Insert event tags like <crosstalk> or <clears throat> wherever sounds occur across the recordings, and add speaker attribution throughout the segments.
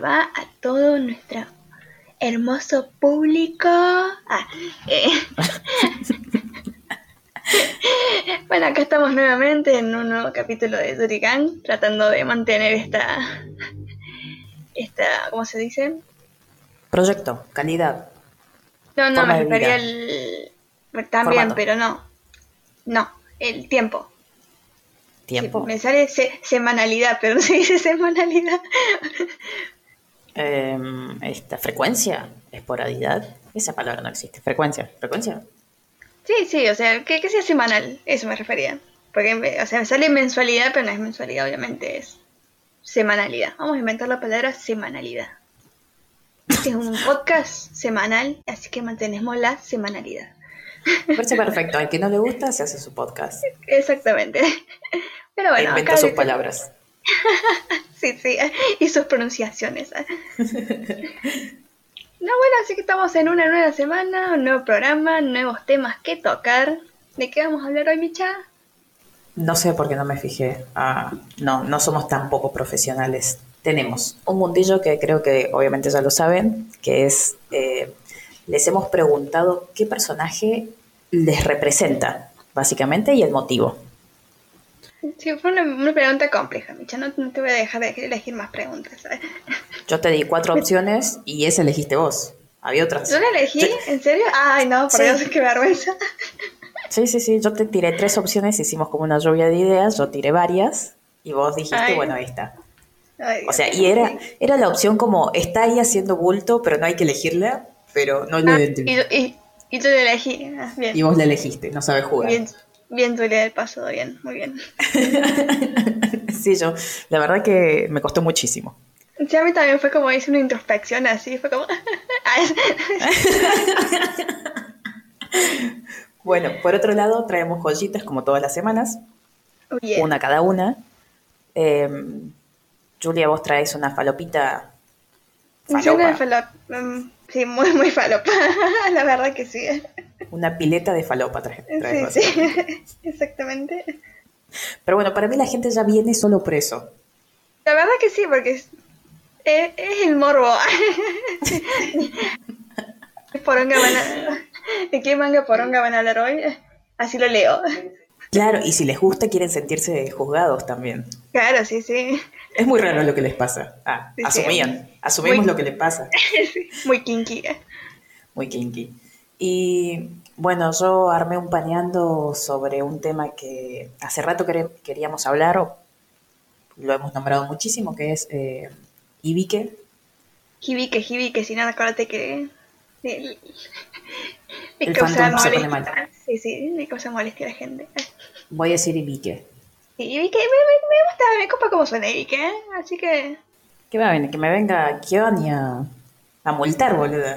Speaker 1: Buenas, buenas, buenas. ¿Cómo le va a todo nuestro hermoso público? Ah, eh. <laughs> bueno, acá estamos nuevamente en un nuevo capítulo de Durigan, tratando de mantener esta, esta, ¿cómo se dice?
Speaker 2: Proyecto, calidad.
Speaker 1: No, no, me refería al... También,
Speaker 2: Formato.
Speaker 1: pero no. No, el tiempo.
Speaker 2: Tiempo.
Speaker 1: Me sale se- semanalidad, pero <laughs> no se dice semanalidad.
Speaker 2: Em, esta frecuencia, esporadidad, esa palabra no existe. Frecuencia, frecuencia.
Speaker 1: Sí, sí, o sea, que, que sea semanal, eso me refería. Porque, o sea, me sale mensualidad, pero no es mensualidad, obviamente es semanalidad. Vamos a inventar la palabra semanalidad. Este es un <laughs> podcast semanal, así que mantenemos la semanalidad.
Speaker 2: Me parece perfecto. Al que no le gusta, se hace su podcast.
Speaker 1: Exactamente. <laughs> Pero bueno,
Speaker 2: inventa sus palabras.
Speaker 1: Sí, sí, y sus pronunciaciones. No, bueno, así que estamos en una nueva semana, un nuevo programa, nuevos temas que tocar. ¿De qué vamos a hablar hoy, Micha?
Speaker 2: No sé por qué no me fijé. Ah, no, no somos tan poco profesionales. Tenemos un mundillo que creo que obviamente ya lo saben, que es, eh, les hemos preguntado qué personaje les representa, básicamente, y el motivo.
Speaker 1: Sí, fue una, una pregunta compleja, Micha. No, no te voy a dejar de elegir más preguntas. ¿sabes? <laughs>
Speaker 2: Yo te di cuatro opciones y esa elegiste vos. Había otras.
Speaker 1: ¿Yo la elegí?
Speaker 2: Yo-
Speaker 1: ¿En serio? Ay, no, por
Speaker 2: Sí.
Speaker 1: Dios, qué vergüenza. <laughs>
Speaker 2: Sí, sí, sí. Yo te tiré tres opciones, hicimos como una lluvia de ideas, yo tiré varias y vos dijiste,
Speaker 1: Ay.
Speaker 2: bueno, ahí está.
Speaker 1: Ay,
Speaker 2: O sea, y era, era la opción como, está ahí haciendo bulto, pero no hay que elegirla, pero no lo
Speaker 1: Ah, y,
Speaker 2: identifico.
Speaker 1: y, y tú la elegí. Ah, bien.
Speaker 2: Y vos la elegiste, no sabes jugar.
Speaker 1: Bien, bien idea del pasado, bien, muy bien. <laughs>
Speaker 2: sí, yo, la verdad que me costó muchísimo.
Speaker 1: Sí, a mí también fue como hice una introspección así, fue como... <laughs>
Speaker 2: Bueno, por otro lado, traemos joyitas como todas las semanas,
Speaker 1: Bien.
Speaker 2: una cada una. Eh, Julia, vos traes una falopita
Speaker 1: Sí, una
Speaker 2: falopa,
Speaker 1: mm, sí, muy, muy falopa. <laughs> La verdad que sí.
Speaker 2: Una pileta de falopa traes
Speaker 1: Sí, sí. <laughs> Exactamente.
Speaker 2: Pero bueno, para mí la gente ya viene solo por eso.
Speaker 1: La verdad que sí, porque es, es, es el morbo. <laughs> poronga van a... ¿De qué manga poronga van a hablar hoy? Así lo leo.
Speaker 2: Claro, y si les gusta quieren sentirse juzgados también.
Speaker 1: Claro, sí, sí.
Speaker 2: Es muy raro lo que les pasa. Ah,
Speaker 1: Sí, sí.
Speaker 2: asumían. Asumimos
Speaker 1: Muy-
Speaker 2: lo que les pasa. <laughs>
Speaker 1: Muy kinky.
Speaker 2: Muy kinky. Y bueno, yo armé un paneando sobre un tema que hace rato queríamos hablar, o lo hemos nombrado muchísimo, que es eh, Ibique.
Speaker 1: Jibique, jibique, si nada, acuérdate que... El, <laughs> me
Speaker 2: El
Speaker 1: causa
Speaker 2: fandom se pone
Speaker 1: molestia.
Speaker 2: mal.
Speaker 1: Sí, sí, me causa molestia a la gente.
Speaker 2: Voy a decir Ibique.
Speaker 1: Sí, Ibique, me, me, me gusta, me copa como suena Ibique, ¿eh? así que...
Speaker 2: Que va a venir, que me venga Kion y a, multar, boluda.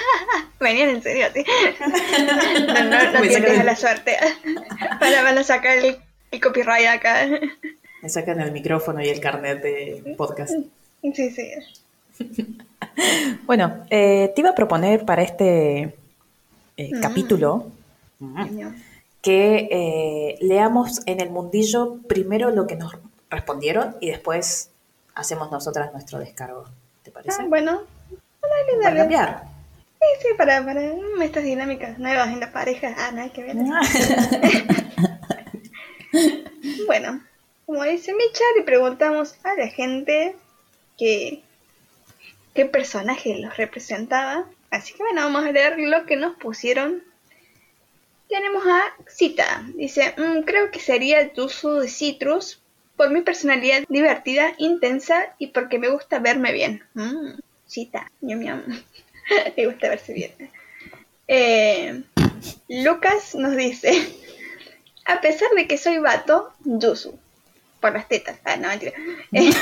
Speaker 2: <laughs>
Speaker 1: Venían en serio, sí. <laughs> No, no, no
Speaker 2: sacan-
Speaker 1: a la suerte. Van a, van a sacar el, el copyright acá.
Speaker 2: Me sacan el micrófono y el carnet de podcast.
Speaker 1: Sí, sí.
Speaker 2: Bueno, eh, te iba a proponer para este eh,
Speaker 1: Mm.
Speaker 2: capítulo que eh, leamos en el mundillo primero lo que nos respondieron y después hacemos nosotras nuestro descargo. ¿Te parece?
Speaker 1: Ah, bueno. Dale,
Speaker 2: Para cambiar.
Speaker 1: Sí, sí, para, para estas dinámicas nuevas en la pareja. Ah, nada que ver. <laughs> Bueno, como dice Micha, le preguntamos a la gente que, qué personaje los representaba. Así que bueno, vamos a leer lo que nos pusieron. Tenemos a Cita. Dice, "Mm, creo que sería el uso de Citrus por mi personalidad divertida, intensa y porque me gusta verme bien. Mm, Cita, ñam, ñam. <laughs> me gusta verse bien. Eh, Lucas nos dice, a pesar de que soy vato, Yusu. Por las tetas. Ah, no, mentira. <laughs> Eh,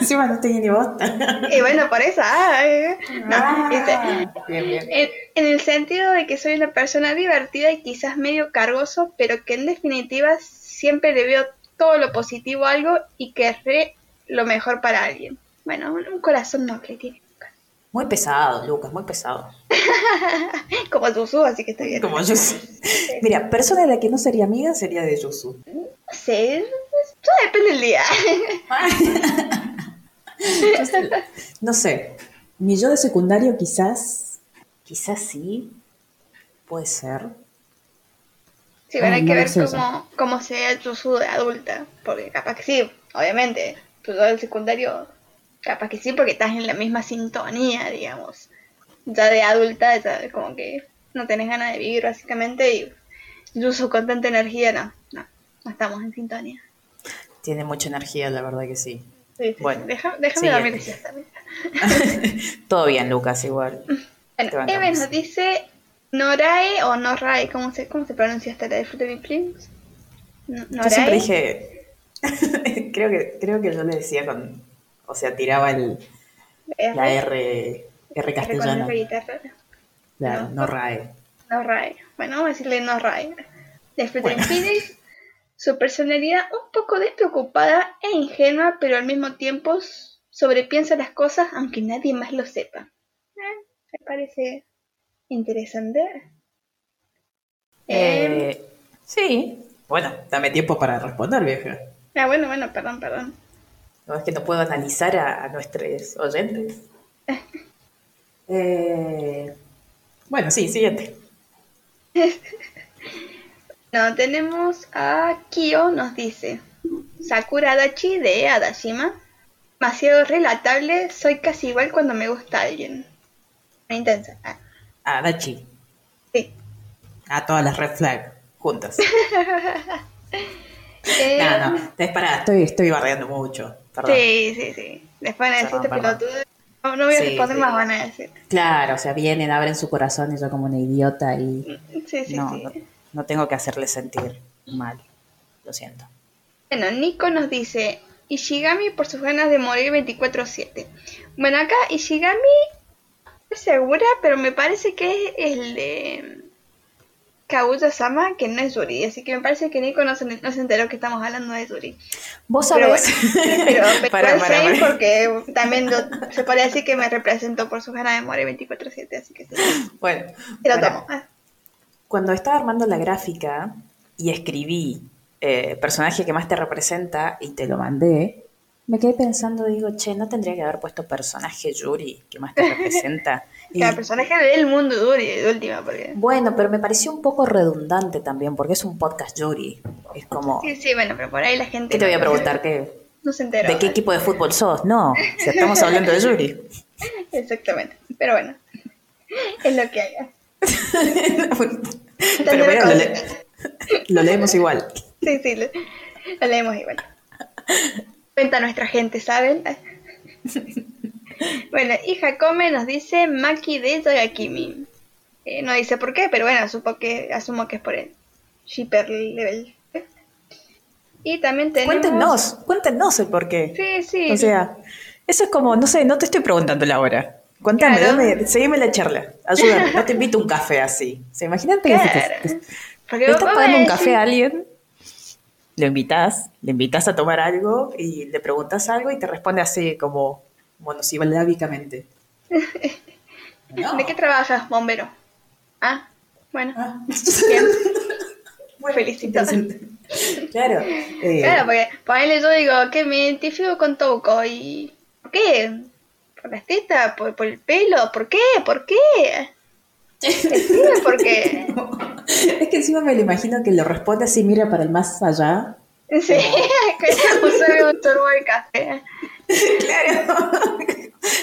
Speaker 2: Encima no tenía ni bota.
Speaker 1: y bueno, por eso. ah, eh. No, dice,
Speaker 2: Ah, bien, bien.
Speaker 1: en, en el sentido de que soy una persona divertida y quizás medio cargoso, pero que en definitiva siempre le veo todo lo positivo a algo y querré lo mejor para alguien. Bueno, un, corazón noble tiene.
Speaker 2: Muy pesado, Lucas, muy pesado. <laughs>
Speaker 1: Como Yusu, así que está bien.
Speaker 2: Como Yusu. Mira, persona de la que no sería amiga sería de Yusu.
Speaker 1: No sé, todo depende del día. <laughs>
Speaker 2: no sé, mi yo de secundario quizás, quizás sí, puede ser.
Speaker 1: Sí, bueno, hay que ver cómo, cómo sea Yusu de adulta, porque capaz que sí, obviamente, tu yo del secundario Capaz que sí, porque estás en la misma sintonía, digamos. Ya de adulta, ya como que no tenés ganas de vivir, básicamente, y incluso con tanta energía, no, no, no estamos en sintonía.
Speaker 2: Tiene mucha energía, la verdad que sí.
Speaker 1: sí, bueno, déjame dormir. <laughs>
Speaker 2: Todo bien, Lucas, igual.
Speaker 1: Bueno, Eve nos dice Norae o Norae, ¿cómo se, cómo se pronuncia esta la de Fruity Prince?
Speaker 2: Norae. Yo siempre dije, <laughs> creo que, creo que yo le decía con o sea, tiraba el, la R, R castellana. Claro, no, RAE.
Speaker 1: No RAE. Bueno, vamos a decirle no RAE. Después bueno. su personalidad un poco despreocupada e ingenua, pero al mismo tiempo sobrepiensa las cosas aunque nadie más lo sepa. Eh, me parece interesante.
Speaker 2: Eh, eh, sí. Bueno, dame tiempo para responder, vieja.
Speaker 1: Ah, bueno, bueno, perdón, perdón.
Speaker 2: No, es que no puedo analizar a, nuestros oyentes. <laughs> Eh, bueno, sí, siguiente. <laughs>
Speaker 1: no, tenemos a Kyo, nos dice. Sakura Adachi de Adashima. Demasiado relatable, soy casi igual cuando me gusta alguien. Intensa. Ah.
Speaker 2: Adachi.
Speaker 1: Sí.
Speaker 2: A todas las red flags juntas. eh, <laughs> no, no, espera, estoy, estoy bardeando mucho.
Speaker 1: Sí, sí, sí. Después van a decirte pelotudo. No, no voy a responder más, van a decir.
Speaker 2: Claro, o sea, vienen, abren su corazón y yo como una idiota y
Speaker 1: sí, sí,
Speaker 2: no, no, no, tengo que hacerle sentir mal. Lo siento.
Speaker 1: Bueno, Nico nos dice Ishigami por sus ganas de morir 24-7. Bueno, acá Ishigami, no segura, pero me parece que es el de Kaguya-sama, que no es Yuri, así que me parece que Nico no se, no se enteró que estamos hablando de Yuri.
Speaker 2: Vos sabés. <laughs>
Speaker 1: Pero, bueno, pero, para, para, porque también se puede decir que me representó por su ganas de morir 24-7, así que sí.
Speaker 2: Bueno.
Speaker 1: lo tomo. Ah.
Speaker 2: Cuando estaba armando la gráfica y escribí eh, personaje que más te representa y te lo mandé, me quedé pensando, digo, che, no tendría que haber puesto personaje Yuri que más te representa. <laughs>
Speaker 1: y... Claro, personaje del mundo Yuri, de última. Porque...
Speaker 2: Bueno, pero me pareció un poco redundante también, porque es un podcast Yuri. Es como.
Speaker 1: Sí, sí, bueno, pero por ahí la gente.
Speaker 2: ¿Qué te voy a preguntar? ¿Qué?
Speaker 1: No se entera.
Speaker 2: ¿De qué equipo de fútbol sos? No, si estamos hablando de Yuri. <laughs>
Speaker 1: Exactamente, pero bueno, <laughs> es lo que haya. <laughs>
Speaker 2: pero bueno, lo, le... lo, leemos igual.
Speaker 1: Sí, sí, lo, lo leemos igual cuenta nuestra gente, ¿saben? Bueno, y Jacome nos dice Maki de Yagakimi. Eh, no dice por qué, pero bueno, supo que, asumo que es por el shipper level. Y también tenemos...
Speaker 2: Cuéntenos, cuéntenos el por qué.
Speaker 1: Sí, sí.
Speaker 2: O sea, eso es como, no sé, no te estoy preguntando la hora. Cuéntame, dame, seguime la charla. Ayúdame, no te invito a un café así. ¿Se imaginan que le estás pagando un café a alguien lo invitas, le invitas a tomar algo y le preguntas algo y te responde así como monosilábicamente. <laughs>
Speaker 1: ¿De qué trabajas, bombero? Ah, bueno. Ah.
Speaker 2: Bien. <laughs> Muy claro.
Speaker 1: Eh. Claro, porque él yo digo que me identifico con Touko y ¿por qué? ¿Por las tetas? ¿Por, por el pelo? ¿Por qué? ¿Por qué? <laughs> ¿Por qué?
Speaker 2: Es que encima me lo imagino que lo responde así, mira para el más allá.
Speaker 1: Sí, que usé un turbo de café. <laughs>
Speaker 2: Claro.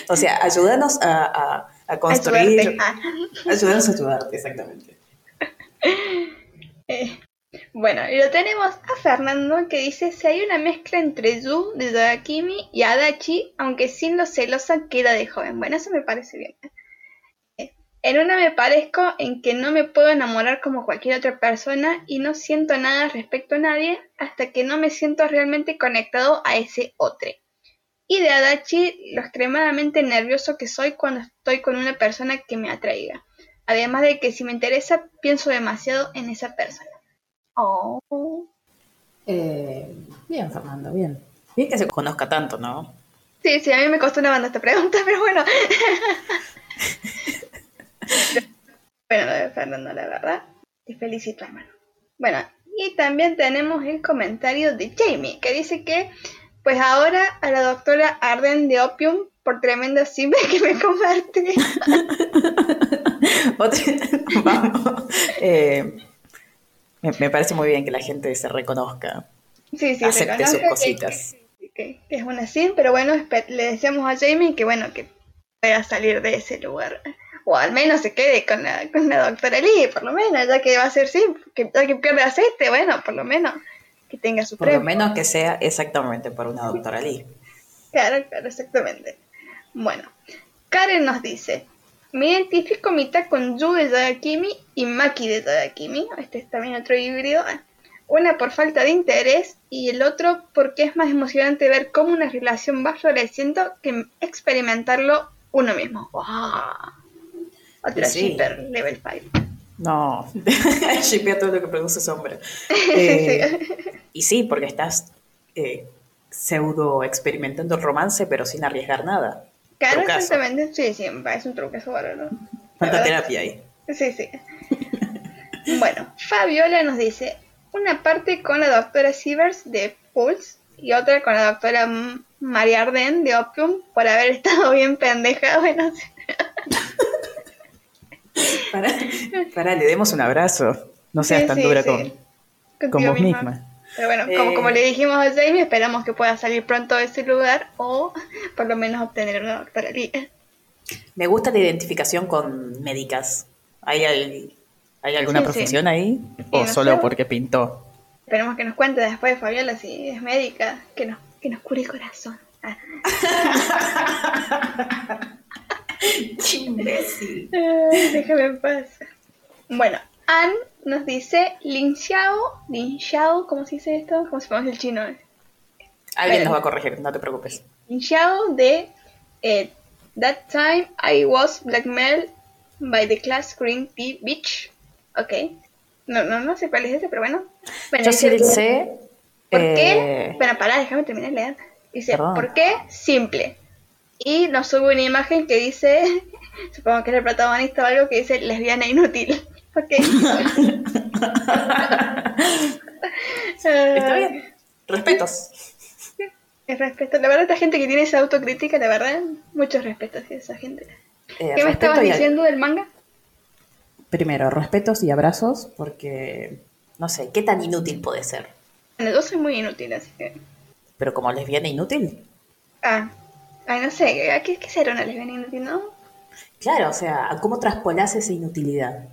Speaker 2: O sea, ayúdanos a, a, construir. Ayúdanos a ayudarte, exactamente.
Speaker 1: Eh, bueno, y lo tenemos a Fernando que dice si hay una mezcla entre Yu de Dodakimi y Adachi, aunque sin lo celosa queda de joven. Bueno, eso me parece bien. En una me parezco en que no me puedo enamorar como cualquier otra persona y no siento nada respecto a nadie hasta que no me siento realmente conectado a ese otro. Y de Adachi, lo extremadamente nervioso que soy cuando estoy con una persona que me atraiga. Además de que si me interesa, pienso demasiado en esa persona. Oh.
Speaker 2: Eh, bien, Fernando, bien. Bien que se conozca tanto, ¿no?
Speaker 1: Sí, sí, a mí me costó una banda esta pregunta, <laughs> pero bueno. bueno, lo de Fernando, la verdad. Te felicito, hermano. Bueno, y también tenemos el comentario de Jamie, que dice que, pues ahora a la doctora Arden de Opium por tremendo simple que me convierte. <laughs>
Speaker 2: Vamos. Eh, me, parece muy bien que la gente se reconozca.
Speaker 1: Sí, sí,
Speaker 2: acepte sus cositas.
Speaker 1: Que, es una sim, pero bueno, le decíamos a Jamie que bueno, que pueda salir de ese lugar. O al menos se quede con la, con la doctora Lee, por lo menos, ya que va a ser sim, que, ya que pierde aceite, bueno, por lo menos que tenga su
Speaker 2: Por lo menos que sea exactamente por una doctora Lee.
Speaker 1: Claro, claro, exactamente. Bueno, Karen nos dice, me identifico mitad con Yu de Yagakimi y Maki de Yagakimi. Este es también otro híbrido. Una por falta de interés y el otro porque es más emocionante ver cómo una relación va floreciendo que experimentarlo uno mismo. ¡Wow! Otra shipper level 5.
Speaker 2: No, <laughs> shippea todo lo que produce sombra. <laughs> Eh, y sí, porque estás eh, pseudo experimentando el romance, pero sin arriesgar nada.
Speaker 1: Claro, exactamente. Sí, sí, es un truqueso ¿no?
Speaker 2: Falta terapia ahí.
Speaker 1: Sí, sí. bueno, Fabiola nos dice una parte con la doctora Sievers de Pulse y otra con la doctora María Arden de Opium por haber estado bien pendeja. <laughs> Bueno, <laughs>
Speaker 2: para, le demos un abrazo. No seas tan dura con, con vos misma.
Speaker 1: Pero bueno, como, como, le dijimos a Jamie, esperamos que pueda salir pronto de ese lugar o <laughs> por lo menos obtener una doctoralía.
Speaker 2: Me gusta la identificación con médicas. ¿Hay, hay, alguna profesión ahí? ¿O solo porque pintó?
Speaker 1: Esperemos que nos cuente después, Fabiola, si es médica, que nos, que nos cure el corazón. <laughs> <laughs>
Speaker 2: ¡Qué imbécil!
Speaker 1: déjame en paz. Bueno, Anne nos dice Lin Xiao, Lin Xiao, ¿cómo se dice esto? ¿Cómo se pronuncia el chino?
Speaker 2: Alguien nos va a corregir, no te preocupes.
Speaker 1: Lin Xiao de eh, That Time I Was Blackmailed by the Class Green Tea Beach. Ok. No, no, no sé cuál es ese, pero bueno. bueno
Speaker 2: Yo sí sé.
Speaker 1: ¿Por qué? Eh, bueno, pará, déjame terminar de leer. Dice, ¿por qué? Simple. Y nos sube una imagen que dice, <laughs> supongo que es el protagonista o algo que dice lesbiana inútil. <laughs> Ok.
Speaker 2: Está bien. Respetos.
Speaker 1: respeto. La verdad, esta gente que tiene esa autocrítica, la verdad, muchos respetos a esa gente. Eh, ¿Qué me estabas diciendo del manga?
Speaker 2: Primero, respetos y abrazos, porque no sé, ¿qué tan inútil puede ser?
Speaker 1: Bueno, yo soy muy inútil, así que.
Speaker 2: ¿Pero como lesbiana inútil?
Speaker 1: Ah, ay, no sé, ¿qué, qué será una lesbiana inútil, no?
Speaker 2: Claro, o sea, ¿cómo traspolás esa inutilidad?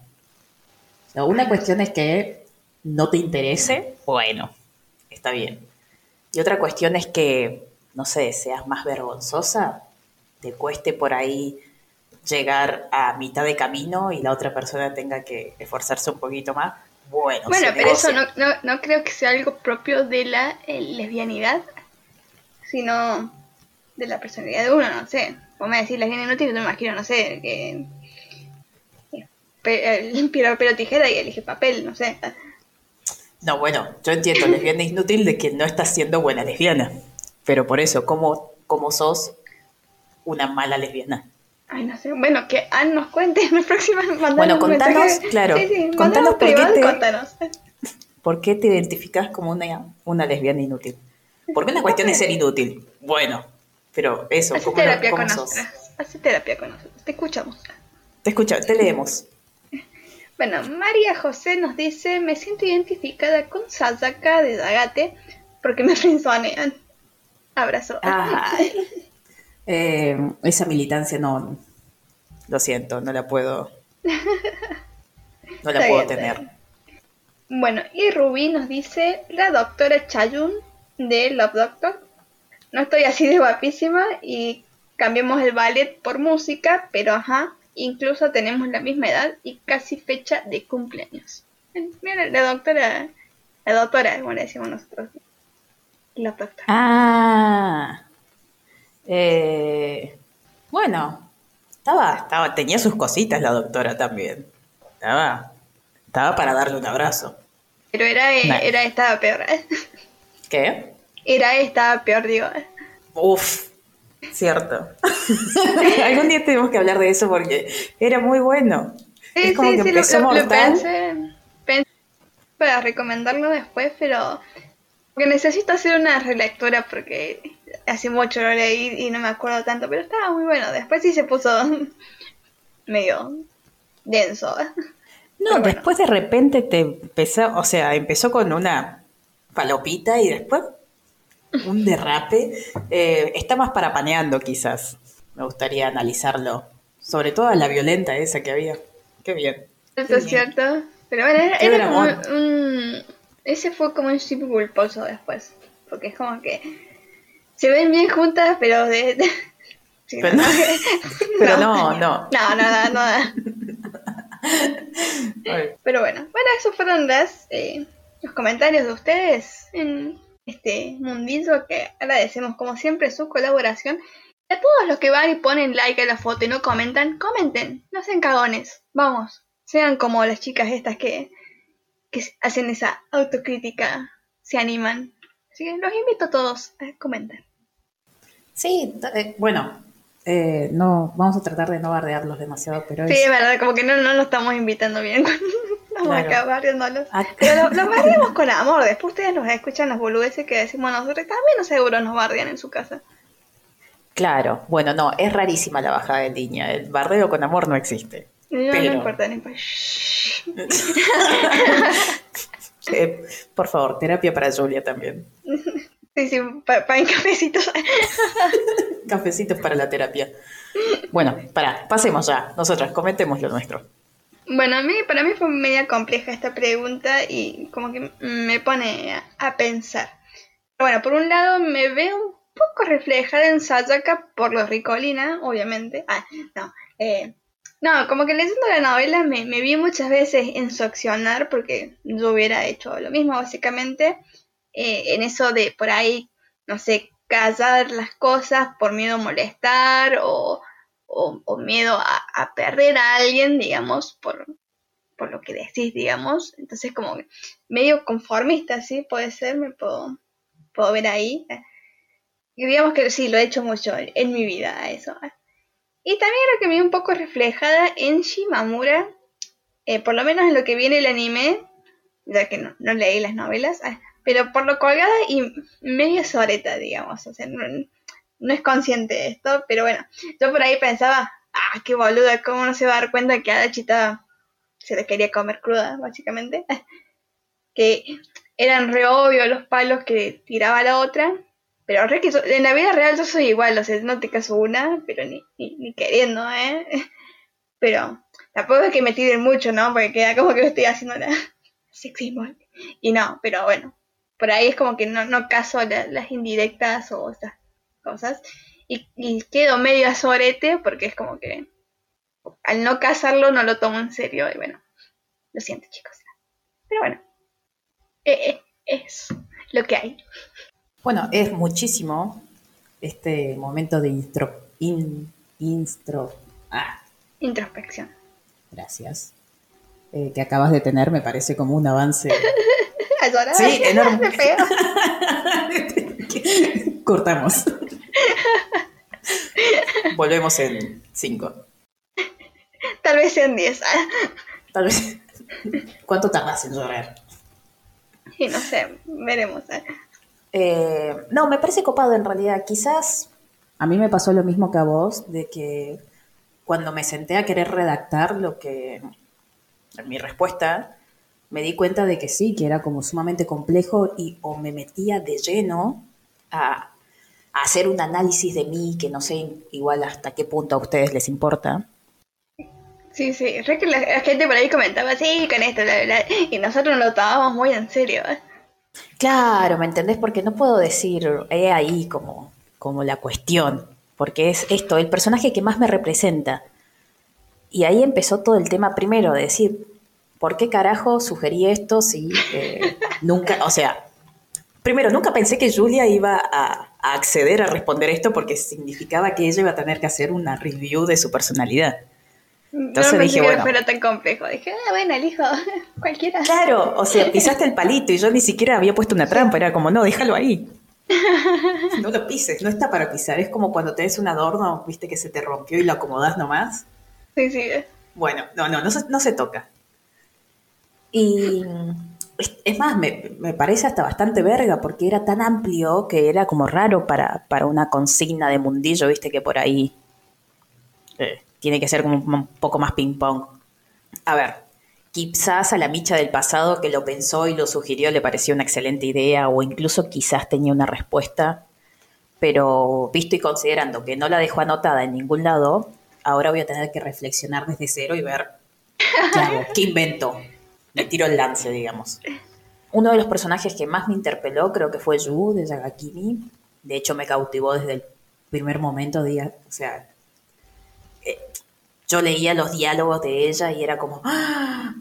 Speaker 2: una cuestión es que no te interese, bueno, está bien. Y otra cuestión es que, no sé, seas más vergonzosa, te cueste por ahí llegar a mitad de camino y la otra persona tenga que esforzarse un poquito más. Bueno,
Speaker 1: bueno pero eso no, no, creo que sea algo propio de la eh, lesbianidad, sino de la personalidad de uno, no sé. Vos me decís lesbiana inútil, yo me imagino, no sé, que pero, pero <laughs> tijera y elige papel, no sé.
Speaker 2: No, bueno, yo entiendo <laughs> lesbiana inútil de que no estás siendo buena lesbiana. Pero por eso, ¿cómo, cómo sos una mala lesbiana?
Speaker 1: Ay, no sé. Bueno, que Anne nos cuente en la próxima.
Speaker 2: Bueno, contanos, claro. contanos <laughs> por qué, te, por qué te identificas como una, una lesbiana inútil. Porque una cuestión es ser inútil. Bueno, pero eso,
Speaker 1: Hace terapia con nosotros. Hace terapia con nosotros. Te escuchamos.
Speaker 2: Te escuchamos, te leemos.
Speaker 1: Bueno, María José nos dice, me siento identificada con Sasaka de Dagate porque me <laughs> frenzonean. Abrazo. <laughs>
Speaker 2: Eh, esa militancia no, lo siento, no la puedo, no la puedo tener.
Speaker 1: Bueno, y Rubí nos dice, la doctora Chayun de Love Doctor. No estoy así de guapísima y cambiemos el ballet por música, pero ajá, Incluso tenemos la misma edad y casi fecha de cumpleaños. Mira, la doctora, la doctora, como le decimos nosotros. La doctora.
Speaker 2: Ah. Eh, bueno, estaba, estaba, tenía sus cositas la doctora también. Estaba, estaba para darle un abrazo.
Speaker 1: Pero era, era estaba peor.
Speaker 2: ¿Qué?
Speaker 1: Era estaba peor, digo.
Speaker 2: Uf, Cierto. <laughs> Algún día tenemos que hablar de eso porque era muy bueno.
Speaker 1: Sí,
Speaker 2: es como
Speaker 1: sí,
Speaker 2: que
Speaker 1: sí,
Speaker 2: empezó
Speaker 1: lo, pensé, pensé para recomendarlo después, pero porque necesito hacer una relectura porque hace mucho lo leí y no me acuerdo tanto, pero estaba muy bueno. Después sí se puso <laughs> medio denso.
Speaker 2: No,
Speaker 1: bueno.
Speaker 2: después de repente te empezó, o sea, empezó con una palopita y después un derrape. Eh, está más para paneando quizás. Me gustaría analizarlo. Sobre todo la violenta esa que había. Qué bien.
Speaker 1: Eso es cierto. Pero bueno, era, era como un... Ese fue como un chip culposo después. Porque es como que se ven bien juntas, pero de... <laughs>
Speaker 2: Pero no, <laughs> pero no, no.
Speaker 1: No, nada, nada.
Speaker 2: Ay,
Speaker 1: Pero bueno, bueno, esos fueron las, eh, los comentarios de ustedes en este mundillo que agradecemos como siempre su colaboración. Y a todos los que van y ponen like a la foto y no comentan, comenten, no sean cagones, vamos, sean como las chicas estas que, que hacen esa autocrítica, se animan. Así que los invito a todos a comentar.
Speaker 2: Sí, eh, bueno, eh, no, vamos a tratar de no bardearlos demasiado, pero
Speaker 1: Sí,
Speaker 2: es-
Speaker 1: es verdad, como que no, no lo estamos invitando bien. <laughs> Estamos
Speaker 2: Claro.
Speaker 1: acá barriéndolos.
Speaker 2: Ah,
Speaker 1: Pero lo- los bardeamos con amor. Después ustedes nos escuchan las boludeces que decimos nosotros. También seguro nos bardean en su casa.
Speaker 2: Claro, bueno, no, es rarísima la bajada de línea. El bardeo con amor no existe.
Speaker 1: No,
Speaker 2: Pero-
Speaker 1: no importa, no importa. <laughs>
Speaker 2: Eh, por favor, terapia para Julia también.
Speaker 1: Sí, sí, para en cafecitos. <laughs>
Speaker 2: Cafecitos para la terapia. Bueno, para, pasemos ya. Nosotras, comentemos lo nuestro.
Speaker 1: Bueno, a mí, para mí fue media compleja esta pregunta y como que me pone a, pensar. Bueno, por un lado me veo un poco reflejada en Sayaka por los Ricolina, obviamente. Ah, no. Eh, no, como que leyendo la novela me, me vi muchas veces en su accionar porque yo hubiera hecho lo mismo, básicamente. eh, en eso de por ahí, no sé, callar las cosas por miedo a molestar o, o, miedo a, perder a alguien, digamos, por, por lo que decís, digamos. Entonces, como medio conformista, ¿sí? Puede ser, me puedo, puedo ver ahí. Y digamos que sí, lo he hecho mucho en, mi vida, eso. Y también creo que me un poco reflejada en Shimamura, eh, por lo menos en lo que viene el anime, ya que no, no leí las novelas, ah, pero por lo colgada y medio soreta, digamos. O sea, no, no es consciente de esto, pero bueno, yo por ahí pensaba, ah, qué boluda, ¿cómo no se va a dar cuenta que Adachi estaba, se le quería comer cruda, básicamente? <laughs> que eran re obvios los palos que tiraba la otra, pero en la vida real yo soy igual, o sea, no te caso una, pero ni, ni, queriendo, ¿eh? <laughs> Pero tampoco es que me tiren mucho, ¿no? Porque queda como que estoy haciendo la <laughs> sexismo. Y no, pero bueno, por ahí es como que no, no caso la- las indirectas o estas cosas. Y, y quedo medio a sorete porque es como que al no casarlo no lo tomo en serio. Y bueno, lo siento chicos. Pero bueno, eh, eh, es lo que hay.
Speaker 2: Bueno, es muchísimo este momento de instro, in, instro, ah,
Speaker 1: Introspección.
Speaker 2: gracias, eh, que acabas de tener, me parece como un avance. <laughs>
Speaker 1: A llorar.
Speaker 2: Sí, <laughs> enorme. <laughs> Cortamos. Volvemos en cinco.
Speaker 1: Tal vez sean 10.
Speaker 2: Tal vez. ¿Cuánto tardas en llorar?
Speaker 1: Y no sé, veremos. ¿eh?
Speaker 2: Eh, no, me parece copado en realidad. Quizás a mí me pasó lo mismo que a vos, de que cuando me senté a querer redactar lo que mi respuesta, me di cuenta de que sí, que era como sumamente complejo y o me metía de lleno a hacer un análisis de mí que no sé igual hasta qué punto a ustedes les importa.
Speaker 1: Sí, sí. Re que la, la gente por ahí comentaba, sí, con esto, bla, bla, bla", Y nosotros nos lo tomábamos muy en serio. ¿eh?
Speaker 2: Claro, ¿me entendés? Porque no puedo decir, he ahí como, como la cuestión, porque es esto, el personaje que más me representa. Y ahí empezó todo el tema primero, de decir, ¿por qué carajo sugerí esto si eh, nunca, o sea, primero, nunca pensé que Julia iba a, a acceder a responder esto porque significaba que ella iba a tener que hacer una review de su personalidad. Entonces
Speaker 1: no
Speaker 2: dije,
Speaker 1: que
Speaker 2: bueno.
Speaker 1: fuera tan complejo. Dije, ah, bueno, elijo <laughs> cualquiera.
Speaker 2: Claro, o sea, <laughs> pisaste el palito y yo ni siquiera había puesto una trampa, era como, no, déjalo ahí. <laughs> No lo pises, no está para pisar. Es como cuando tenés un adorno, viste que se te rompió y lo acomodás nomás.
Speaker 1: Sí, sí.
Speaker 2: Bueno, no, no, no se, no se toca. Y es, más, me, me parece hasta bastante verga porque era tan amplio que era como raro para, para una consigna de mundillo, viste que por ahí eh, tiene que ser como un poco más ping-pong. A ver, quizás a la micha del pasado que lo pensó y lo sugirió le pareció una excelente idea o incluso quizás tenía una respuesta, pero visto y considerando que no la dejó anotada en ningún lado, ahora voy a tener que reflexionar desde cero y ver <laughs> qué hago, qué invento. Le tiro el lance, digamos. Uno de los personajes que más me interpeló creo que fue Yu de Yagakimi. De hecho, me cautivó desde el primer momento. O sea, eh, yo leía los diálogos de ella y era como, ¡Ah!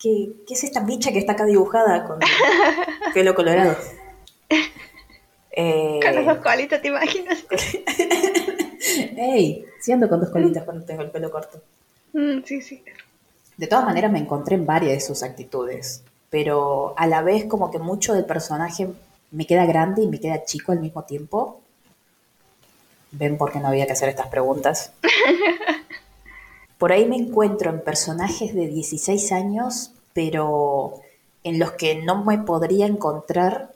Speaker 2: ¿Qué, ¿qué, es esta bicha que está acá dibujada con <laughs> pelo colorado?
Speaker 1: Eh, con las dos colitas, ¿te imaginas? <laughs>
Speaker 2: ¡Ey! Sí ando con dos colitas cuando tengo el pelo corto.
Speaker 1: Mm, sí, sí.
Speaker 2: De todas maneras me encontré en varias de sus actitudes, pero a la vez como que mucho del personaje me queda grande y me queda chico al mismo tiempo. ¿Ven por qué no había que hacer estas preguntas? Por ahí me encuentro en personajes de 16 años, pero en los que no me podría encontrar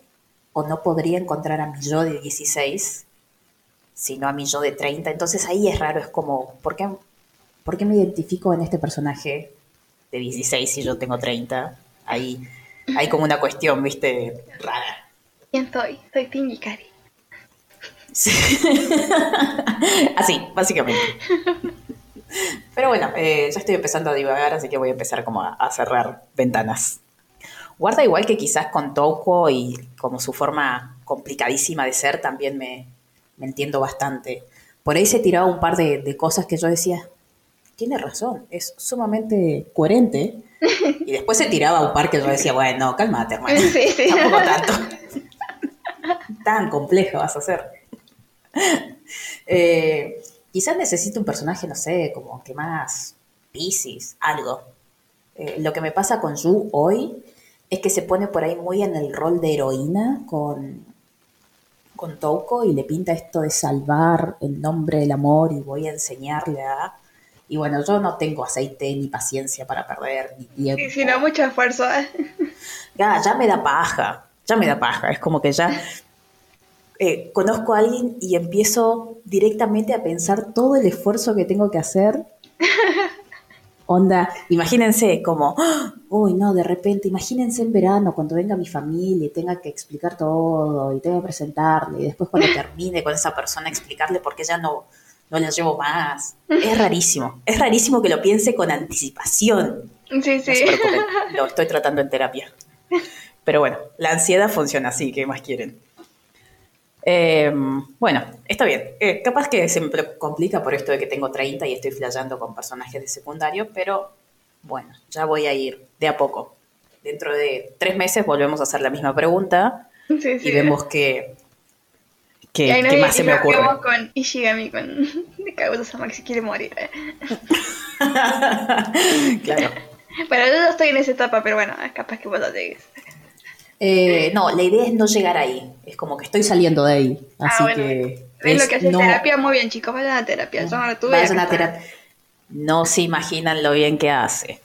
Speaker 2: o no podría encontrar a mi yo de 16, sino a mi yo de 30. Entonces ahí es raro, es como, ¿por qué, ¿por qué me identifico en este personaje de 16 si yo tengo 30? Ahí hay como una cuestión, viste, rara.
Speaker 1: ¿Quién soy? Soy Tingy Cari.
Speaker 2: Sí. <laughs> Así, básicamente. Pero bueno, eh, ya estoy empezando a divagar, así que voy a empezar como a, a cerrar ventanas. Guarda igual que quizás con Touko y como su forma complicadísima de ser también me, me entiendo bastante. Por ahí se tiraba un par de, de, cosas que yo decía, tiene razón, es sumamente coherente. Y después se tiraba un par que yo decía, bueno, cálmate, hermano. Sí, sí. Tampoco tanto. Tan complejo vas a ser. Eh, quizás necesite un personaje, no sé, como que más Pisces, algo. Eh, lo que me pasa con Yu hoy es que se pone por ahí muy en el rol de heroína con, con Touko y le pinta esto de salvar el nombre del amor y voy a enseñarle a... Y bueno, yo no tengo aceite ni paciencia para perder ni tiempo.
Speaker 1: Y si no, mucho esfuerzo. <laughs>
Speaker 2: Ya, ya me da paja, ya me da paja. Es como que ya eh, conozco a alguien y empiezo directamente a pensar todo el esfuerzo que tengo que hacer. <laughs> Onda, imagínense como, uy, no, de repente, imagínense en verano cuando venga mi familia y tenga que explicar todo y tenga que presentarle y después cuando <laughs> termine con esa persona explicarle por qué ya no, no la llevo más. Es rarísimo, es rarísimo que lo piense con anticipación.
Speaker 1: Sí, sí.
Speaker 2: No <laughs> lo estoy tratando en terapia. Pero bueno, la ansiedad funciona así, ¿qué más quieren? Eh, bueno, está bien. Eh, capaz que se me complica por esto de que tengo 30 y estoy flayando con personajes de secundario, pero bueno, ya voy a ir de a poco. Dentro de tres meses volvemos a hacer la misma pregunta
Speaker 1: sí, sí.
Speaker 2: y vemos que, que, qué más se me ocurre.
Speaker 1: con Ishigami, con <laughs> de Kaguto-sama que se quiere morir. ¿eh? <laughs>
Speaker 2: claro.
Speaker 1: Bueno, yo no estoy en esa etapa, pero bueno, capaz que vos lo llegues.
Speaker 2: Eh, no, la idea es no llegar ahí. Es como que estoy saliendo de ahí. Así
Speaker 1: ah, bueno,
Speaker 2: que.
Speaker 1: Es lo que hace no, terapia muy bien, chicos. Vayan a terapia. Yo no la tuve.
Speaker 2: Vayan a terapia. No se imaginan lo bien que hace.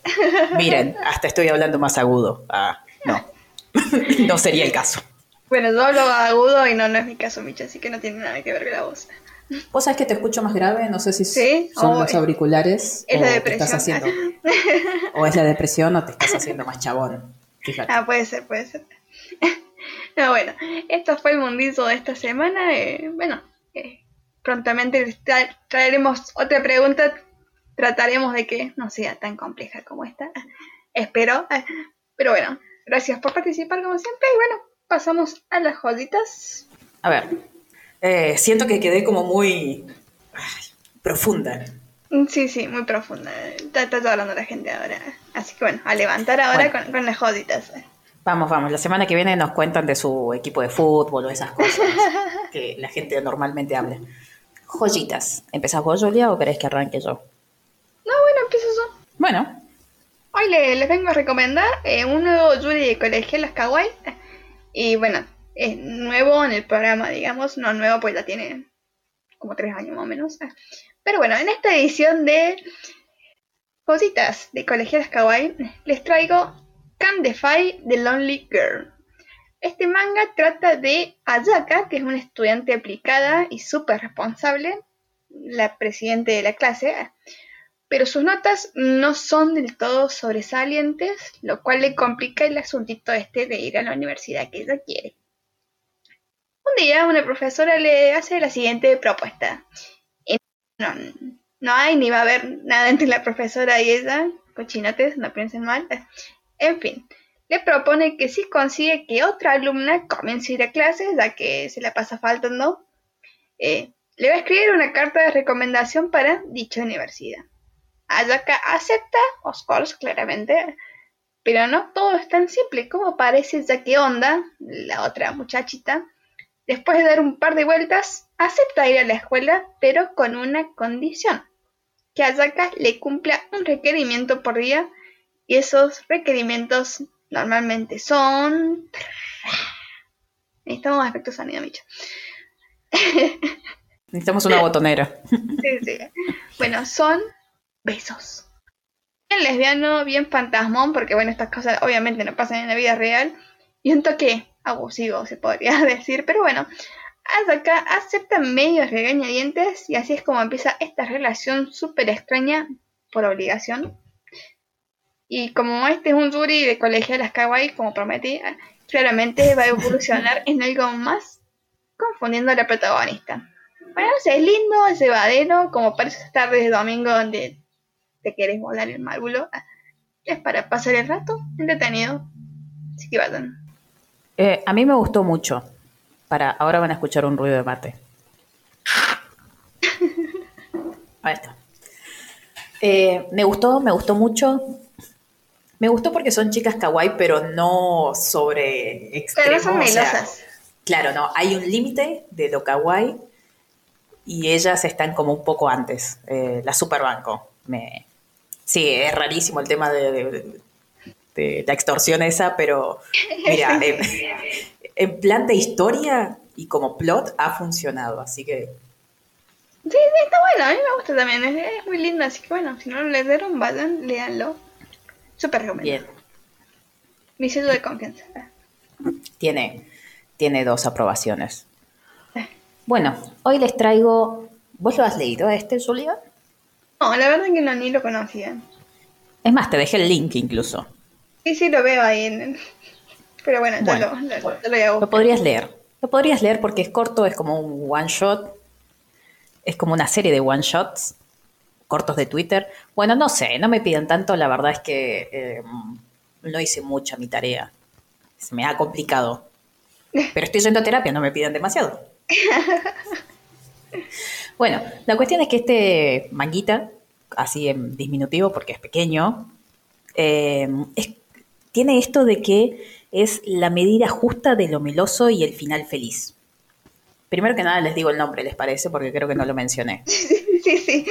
Speaker 2: Miren, hasta estoy hablando más agudo. Ah, no. <laughs> no sería el caso.
Speaker 1: Bueno, yo hablo agudo y no, no es mi caso, Micha, así que no tiene nada que ver con la voz.
Speaker 2: ¿Vos sabés que te escucho más grave? No sé si ¿Sí? son oh, los auriculares
Speaker 1: es
Speaker 2: o
Speaker 1: la
Speaker 2: te estás haciendo. <laughs> o es la depresión o te estás haciendo más chabón. Fíjate.
Speaker 1: Ah, puede ser, puede ser. <laughs> No, bueno, esto fue el mundito de esta semana. Eh, bueno, eh, prontamente tra traeremos otra pregunta. Trataremos de que no sea tan compleja como esta. Espero. Pero bueno, gracias por participar como siempre. Y bueno, pasamos a las joyitas.
Speaker 2: A ver, eh, siento que quedé como muy ay, profunda.
Speaker 1: Sí, sí, muy profunda. Está, está hablando la gente ahora. Así que bueno, a levantar ahora bueno. con, con las joditas.
Speaker 2: Vamos, vamos. La semana que viene nos cuentan de su equipo de fútbol o esas cosas <laughs> que la gente normalmente habla. Joyitas. ¿Empezás vos, Julia, o querés que arranque yo?
Speaker 1: No, bueno, empiezo yo.
Speaker 2: Bueno.
Speaker 1: Hoy les, les vengo a recomendar eh, un nuevo Yuri de colegialas kawaii. Y bueno, es nuevo en el programa, digamos, no nuevo, pues ya tiene como tres años más o menos. Pero bueno, en esta edición de cositas de colegialas kawaii, les traigo Can Defy the Lonely Girl. Este manga trata de Ayaka, que es una estudiante aplicada y súper responsable, la presidente de la clase, pero sus notas no son del todo sobresalientes, lo cual le complica el asuntito este de ir a la universidad que ella quiere. Un día una profesora le hace la siguiente propuesta. No, no hay ni va a haber nada entre la profesora y ella, cochinotes, no piensen mal. En fin, le propone que si consigue que otra alumna comience a ir a clases, ya que se la pasa faltando, eh, le va a escribir una carta de recomendación para dicha universidad. Ayaka acepta, of course, claramente, pero no todo es tan simple como parece, ya que Onda, la otra muchachita, después de dar un par de vueltas, acepta ir a la escuela, pero con una condición, que Ayaka le cumpla un requerimiento por día, y esos requerimientos Normalmente son... Necesitamos efectos sonido, Micha.
Speaker 2: Necesitamos una botonera. <laughs>
Speaker 1: sí, sí. Bueno, son besos. Bien lesbiano, bien fantasmón, porque bueno, estas cosas obviamente no pasan en la vida real. Y un toque abusivo, se podría <laughs> decir. Pero bueno, hasta acá aceptan medios regañadientes y así es como empieza esta relación súper extraña por obligación. Y como este es un Yuri de las kawaii, como prometí, claramente va a <laughs> evolucionar en algo más, confundiendo a la protagonista. Bueno, es lindo, es evadero, como parece estar desde domingo donde te quieres volar el márbulo. Es para pasar el rato, entretenido. Así que vayan.
Speaker 2: Eh, a mí me gustó mucho. Para, ahora van a escuchar un ruido de mate. <laughs> Ahí está. Eh, me gustó, me gustó mucho. Me gustó porque son chicas kawaii, pero no sobre extremo.
Speaker 1: Pero son
Speaker 2: claro, no, hay un límite de lo kawaii y ellas están como un poco antes. Eh, la super banco. Me... Sí, es rarísimo el tema de, la extorsión esa, pero mira, <laughs> en, plan de historia y como plot ha funcionado, así que...
Speaker 1: Sí, sí, está bueno, a mí me gusta también, es, muy linda, así que bueno, si no lo leyeron, vayan, léanlo. Súper recomendado. Bien. Mi sello de confianza.
Speaker 2: Tiene, tiene dos aprobaciones. Bueno, hoy les traigo. ¿Vos lo has leído este, Julia?
Speaker 1: No, la verdad es que no, ni lo conocía.
Speaker 2: Es más, te dejé el link incluso.
Speaker 1: Sí, sí, lo veo ahí. En... Pero bueno, ya lo, lo,
Speaker 2: lo podrías leer. Lo podrías leer porque es corto, es como un one shot. Es como una serie de one shots cortos de Twitter. Bueno, no sé, no me piden tanto, la verdad es que eh, no hice mucha mi tarea. Se me ha complicado. <laughs> Pero estoy yendo a terapia, no me piden demasiado. <laughs> Bueno, la cuestión es que este manguita, así en disminutivo porque es pequeño, eh, tiene esto de que es la medida justa de lo meloso y el final feliz. Primero que nada les digo el nombre, ¿les parece? Porque creo que no lo mencioné. <laughs>
Speaker 1: Sí, sí.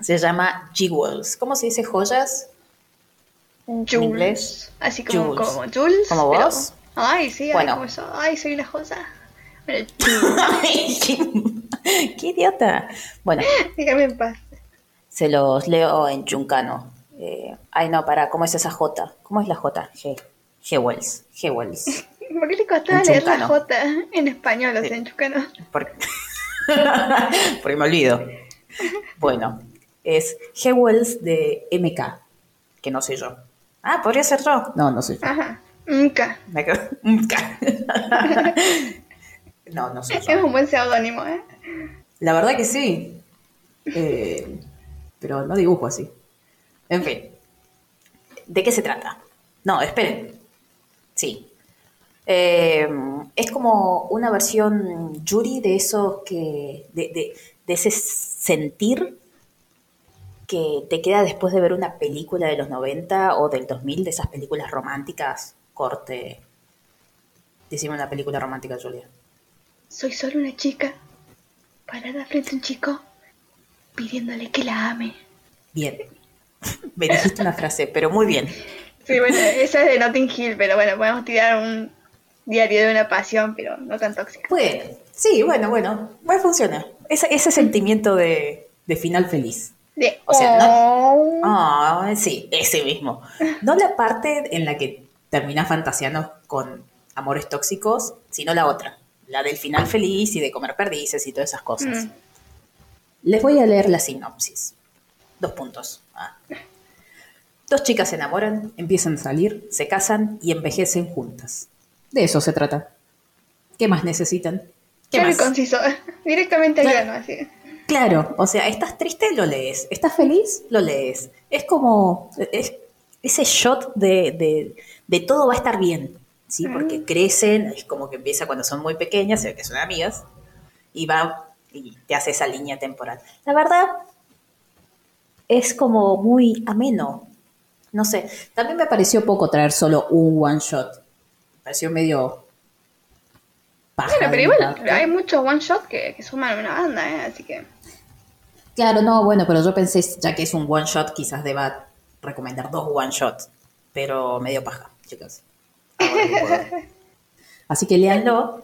Speaker 2: Se llama Jewels. ¿Cómo se dice joyas?
Speaker 1: Jules. En inglés. Así como, como Jules.
Speaker 2: ¿Como vos?
Speaker 1: Ay, sí, bueno. ay, soy la joya.
Speaker 2: Qué, idiota. Bueno.
Speaker 1: Déjame en paz.
Speaker 2: Se los leo en chuncano. Eh, ay, no, para, ¿cómo es esa J? ¿Cómo es la J? G. G-Wells. G-Wells. <laughs>
Speaker 1: ¿Por qué le costaba leer la J en español, o sea, en chuncano?
Speaker 2: Porque... <laughs> Porque me olvido. Bueno, es Hewells de MK, que no soy yo. Ah, podría ser yo. No, no soy yo.
Speaker 1: Ajá. MK.
Speaker 2: MK. <laughs> no, no <laughs> soy yo.
Speaker 1: Es un buen seudónimo, ¿eh?
Speaker 2: La verdad que sí. Eh, pero no dibujo así. En fin. ¿De qué se trata? No, esperen. Sí. Eh, es como una versión Yuri de eso que. de, de, de ese sentir que te queda después de ver una película de los 90 o del 2000, de esas películas románticas, corte. Decime una película romántica, Julia.
Speaker 1: Soy solo una chica, parada frente a un chico, pidiéndole que la ame.
Speaker 2: Bien. <laughs> Me dijiste una frase, pero muy bien.
Speaker 1: Sí, bueno, esa es de Notting Hill, pero bueno, podemos tirar un, Diario de una pasión, pero no tan tóxica.
Speaker 2: Bueno, sí, bueno, bueno, bueno, funciona. Ese, ese sentimiento de, de final feliz.
Speaker 1: De,
Speaker 2: O sea, no-
Speaker 1: oh.
Speaker 2: Ah, sí, ese mismo. No la parte en la que terminas fantaseando con amores tóxicos, sino la otra, la del final feliz y de comer perdices y todas esas cosas.
Speaker 1: Mm.
Speaker 2: Les voy a leer la sinopsis. Dos puntos. Ah. Dos chicas se enamoran, empiezan a salir, se casan y envejecen juntas. De eso se trata. ¿Qué más necesitan? ¿Qué
Speaker 1: Claro
Speaker 2: más?
Speaker 1: conciso. <laughs> Directamente al
Speaker 2: Claro.
Speaker 1: grano, así.
Speaker 2: Claro, o sea, estás triste, lo lees. Estás feliz, lo lees. Es como es- ese shot de, de- de todo va a estar bien, ¿sí? Porque crecen, es como que empieza cuando son muy pequeñas, se ve que son amigas, y va y te hace esa línea temporal. La verdad, es como muy ameno. No sé, también me pareció poco traer solo un one shot. Me pareció medio... paja
Speaker 1: Bueno, pero igual
Speaker 2: parte.
Speaker 1: hay muchos one shot que, que suman una banda, ¿eh? Así que.
Speaker 2: Claro, no, bueno, pero yo pensé, ya que es un one shot, quizás deba recomendar dos one shots, pero medio paja, chicos. <laughs> Así que léanlo.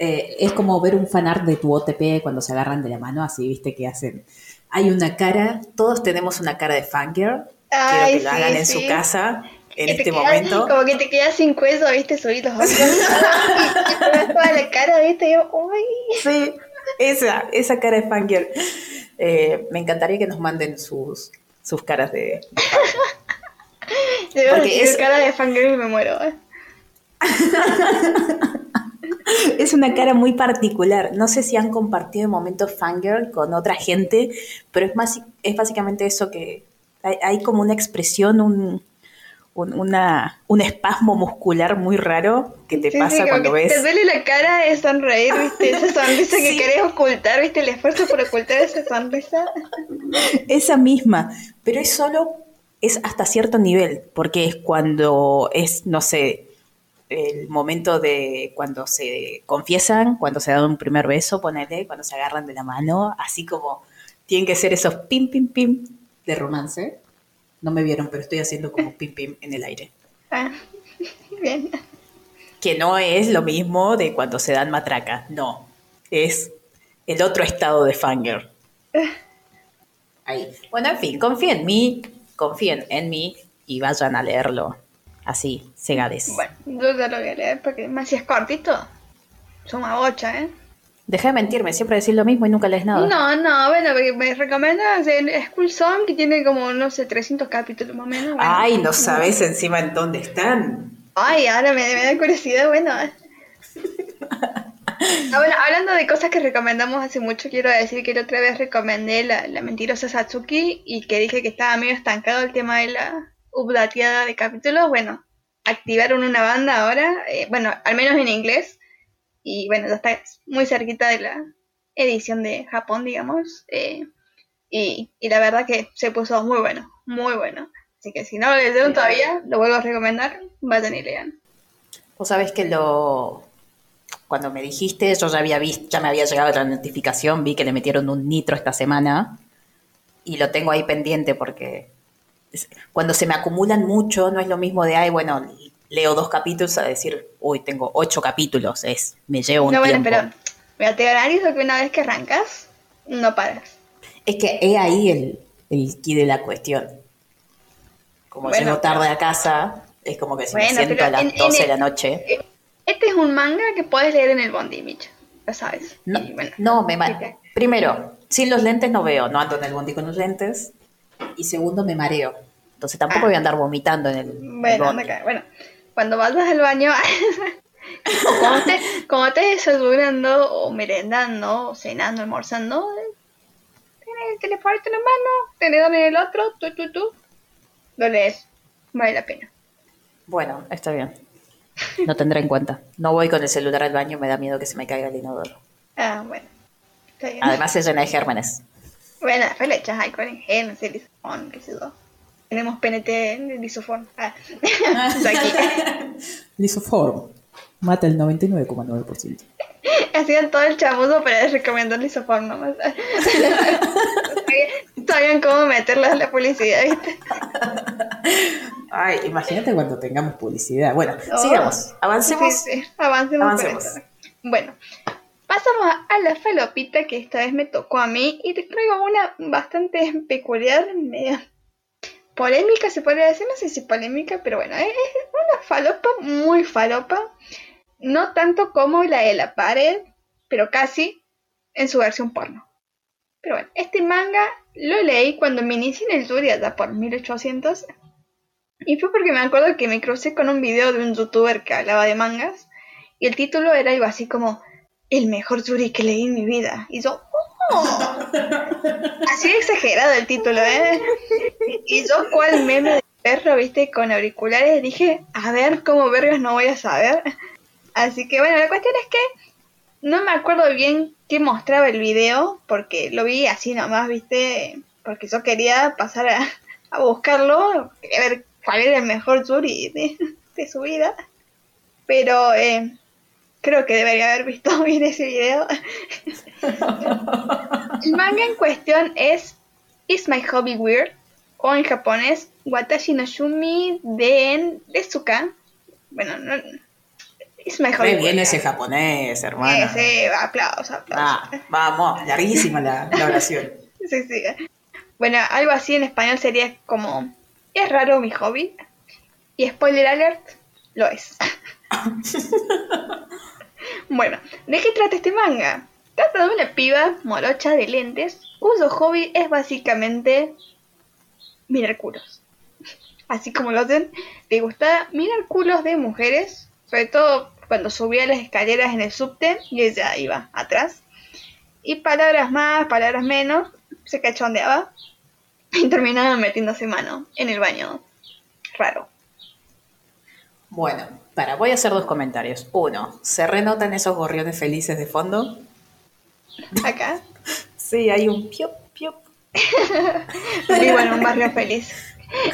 Speaker 2: Eh, es como ver un fanart de tu OTP cuando se agarran de la mano, así, viste, que hacen. Hay una cara, todos tenemos una cara de fangirl.
Speaker 1: Ay,
Speaker 2: Quiero que lo
Speaker 1: sí,
Speaker 2: hagan en
Speaker 1: sí.
Speaker 2: su casa en este
Speaker 1: quedas-
Speaker 2: momento.
Speaker 1: Como que te quedas sin cuello, ¿viste? Subir los hombros. <laughs> y, y toda la cara, ¿viste? Y yo, uy.
Speaker 2: Sí, esa, esa cara de fangirl. Eh, me encantaría que nos manden sus, sus caras de,
Speaker 1: veo <laughs>
Speaker 2: Porque es-
Speaker 1: cara de fangirl y me muero. ¿eh? <laughs>
Speaker 2: Es una cara muy particular. No sé si han compartido momentos fangirl con otra gente, pero es más es básicamente eso que hay, hay como una expresión, un, un, una, un espasmo muscular muy raro que te
Speaker 1: Sí,
Speaker 2: pasa
Speaker 1: sí,
Speaker 2: cuando ves.
Speaker 1: Te duele la cara de sonreír, ¿viste? Esa <laughs> sonrisa que querés ocultar, ¿viste? El esfuerzo por ocultar esa sonrisa.
Speaker 2: Esa misma, pero es solo, es hasta cierto nivel, porque es cuando es, no sé, el momento de cuando se confiesan, cuando se dan un primer beso, ponele, cuando se agarran de la mano, así como tienen que ser esos pim, pim, pim de romance. No me vieron, pero estoy haciendo como pim, pim en el aire. <laughs>
Speaker 1: Ah, bien.
Speaker 2: Que no es lo mismo de cuando se dan matraca, no. Es el otro estado de fangirl. <laughs> Ahí. Bueno, en fin, confíen en mí, confíen en mí y vayan a leerlo así, cegades.
Speaker 1: Bueno, yo ya lo voy a leer porque más si es cortito, suma bocha, ¿eh?
Speaker 2: Deja de mentirme, siempre decís lo mismo y nunca lees nada.
Speaker 1: No, no, bueno, porque me recomiendas el School Song que tiene como, no sé, 300 capítulos más o menos. bueno.
Speaker 2: Ay, no sabes encima en dónde están.
Speaker 1: Ay, ahora me, me da curiosidad, bueno. <laughs> Ah, bueno, hablando de cosas que recomendamos hace mucho, quiero decir que la otra vez recomendé la, la mentirosa Satsuki y que dije que estaba medio estancado el tema de la updateada de capítulos. Bueno, activaron una banda ahora, eh, bueno, al menos en inglés, y bueno, ya está muy cerquita de la edición de Japón, digamos, eh, y, y la verdad que se puso muy bueno, muy bueno. Así que si no lo leyeron todavía, lo vuelvo a recomendar, vayan y lean.
Speaker 2: Vos sabés que lo. Cuando me dijiste, yo ya había visto, ya me había llegado la notificación, vi que le metieron un nitro esta semana y lo tengo ahí pendiente porque cuando se me acumulan mucho, no es lo mismo de, ay, bueno, leo dos capítulos a decir, uy, tengo ocho capítulos, es, me lleva un
Speaker 1: No, bueno,
Speaker 2: tiempo.
Speaker 1: pero mira, te garantizo que una vez que arrancas, no paras.
Speaker 2: Es que he ahí el, el key de la cuestión. Como
Speaker 1: Bueno,
Speaker 2: llego tarde a casa, es como que si me
Speaker 1: Bueno,
Speaker 2: siento a las
Speaker 1: en- en
Speaker 2: 12 de la noche.
Speaker 1: Eh, Este es un manga que puedes leer en el bondi, Micho. Lo sabes.
Speaker 2: No,
Speaker 1: bueno,
Speaker 2: no, me
Speaker 1: ¿qué
Speaker 2: mareo.
Speaker 1: te-
Speaker 2: Primero, sin los lentes no veo, no ando en el bondi con los lentes. Y segundo, me mareo. Entonces tampoco
Speaker 1: Ah.
Speaker 2: voy a andar vomitando en el,
Speaker 1: Bueno, acá. bueno, cuando vayas al baño, <laughs> o cuando estés, cuando desayunando, o merendando, o cenando, almorzando, tenés el teléfono en la mano, tenedor en el otro, tú, tú, tú, lo lees. Vale la pena.
Speaker 2: Bueno, está bien. Lo tendré en cuenta. No voy con el celular al baño, me da miedo que se me caiga el inodoro.
Speaker 1: Ah, bueno. Está bien.
Speaker 2: Además se llena de gérmenes.
Speaker 1: Bueno, después le echas alcohol en gel, no sé, lisofón, qué sé yo. Tenemos PNT en lisofón. Ah, <laughs> está aquí.
Speaker 2: Lisoform. Mata el 99,9%.
Speaker 1: Hacían todo el chamuzo para recomendar lisofón nomás. <laughs> Sabían cómo meterla a la publicidad, ¿viste?
Speaker 2: Ay, imagínate cuando tengamos publicidad. Bueno, sigamos, avancemos.
Speaker 1: Sí, sí, avancemos.
Speaker 2: avancemos.
Speaker 1: Bueno, pasamos a la falopita que esta vez me tocó a mí y te traigo una bastante peculiar, media polémica, se podría decir, no sé si polémica, pero bueno, es una falopa muy falopa, no tanto como la de la pared, pero casi en su versión porno. Pero bueno, este manga lo leí cuando me inicié en el Yuri allá por 1800. Y fue porque me acuerdo que me crucé con un video de un youtuber que hablaba de mangas. Y el título era algo así como El mejor Yuri que leí en mi vida. Y yo, ¡oh! Así exagerado el título, ¿eh? Y yo, cual meme de perro, viste, con auriculares, dije, a ver cómo vergas no voy a saber. Así que bueno, la cuestión es que no me acuerdo bien qué mostraba el video, porque lo vi así nomás, viste, porque yo quería pasar a, buscarlo, a ver cuál era el mejor Yuri de, su vida. Pero eh, creo que debería haber visto <laughs> bien ese video. el manga en cuestión es Is My Hobby Weird? o en japonés Watashi no Shumi Den Desuka. Bueno, no,
Speaker 2: es mejor. Muy bien ese japonés, hermano.
Speaker 1: Sí, sí, aplausos, aplausos.
Speaker 2: Ah, vamos, larguísima la, oración. <laughs>
Speaker 1: sí, sí. Bueno, algo así en español sería como, es raro mi hobby. Y spoiler alert, lo es. <laughs> bueno, ¿de qué trata este manga? Trata de una piba morocha de lentes cuyo hobby es básicamente mirar culos. Así como lo hacen, le gusta mirar culos de mujeres, sobre todo cuando subía las escaleras en el subte y ella iba atrás. Y palabras más, palabras menos, se cachondeaba y terminaba metiéndose mano en el baño. Raro.
Speaker 2: Bueno, para, voy a hacer dos comentarios. Uno, ¿se renotan esos gorriones felices de fondo?
Speaker 1: ¿Acá?
Speaker 2: sí, hay un piop, piop. <laughs>
Speaker 1: Vivo en un barrio feliz.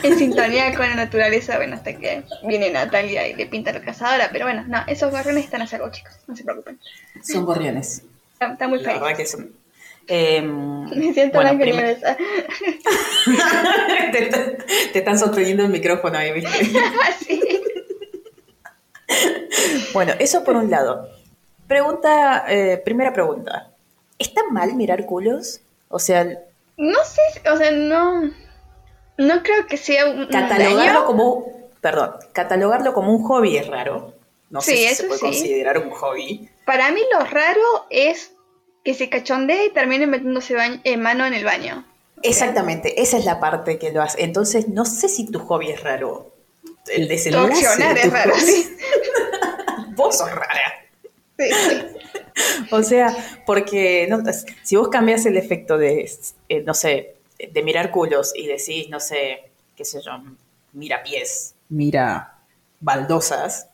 Speaker 1: en sintonía con la naturaleza, bueno, hasta que viene Natalia y le pinta la cazadora, pero bueno, no, esos gorriones están a salvo, chicos, no se preocupen.
Speaker 2: Son gorriones.
Speaker 1: Está, muy feliz.
Speaker 2: La verdad que son... Em,
Speaker 1: Me siento bueno, primer... <laughs>
Speaker 2: te, te, están sosteniendo el micrófono ahí, ¿viste? <laughs>
Speaker 1: sí. <laughs>
Speaker 2: Bueno, eso por un lado. Pregunta, eh, primera pregunta. ¿Está mal mirar culos? O sea...
Speaker 1: No sé, o sea, no... No creo que sea un
Speaker 2: catalogarlo como perdón, catalogarlo como un hobby es raro. No sé si se puede considerar un hobby.
Speaker 1: Para mí lo raro es que se cachondee y termine metiéndose en mano en el baño.
Speaker 2: Exactamente, esa es la parte que lo hace. Entonces, no sé si tu hobby es raro. El desenlace.
Speaker 1: es raro, sí. <laughs>
Speaker 2: Vos sos rara. Sí, O sea, porque si vos cambias el efecto de, eh, no sé, de mirar culos y decís, no sé, qué sé yo, mira pies, mira baldosas,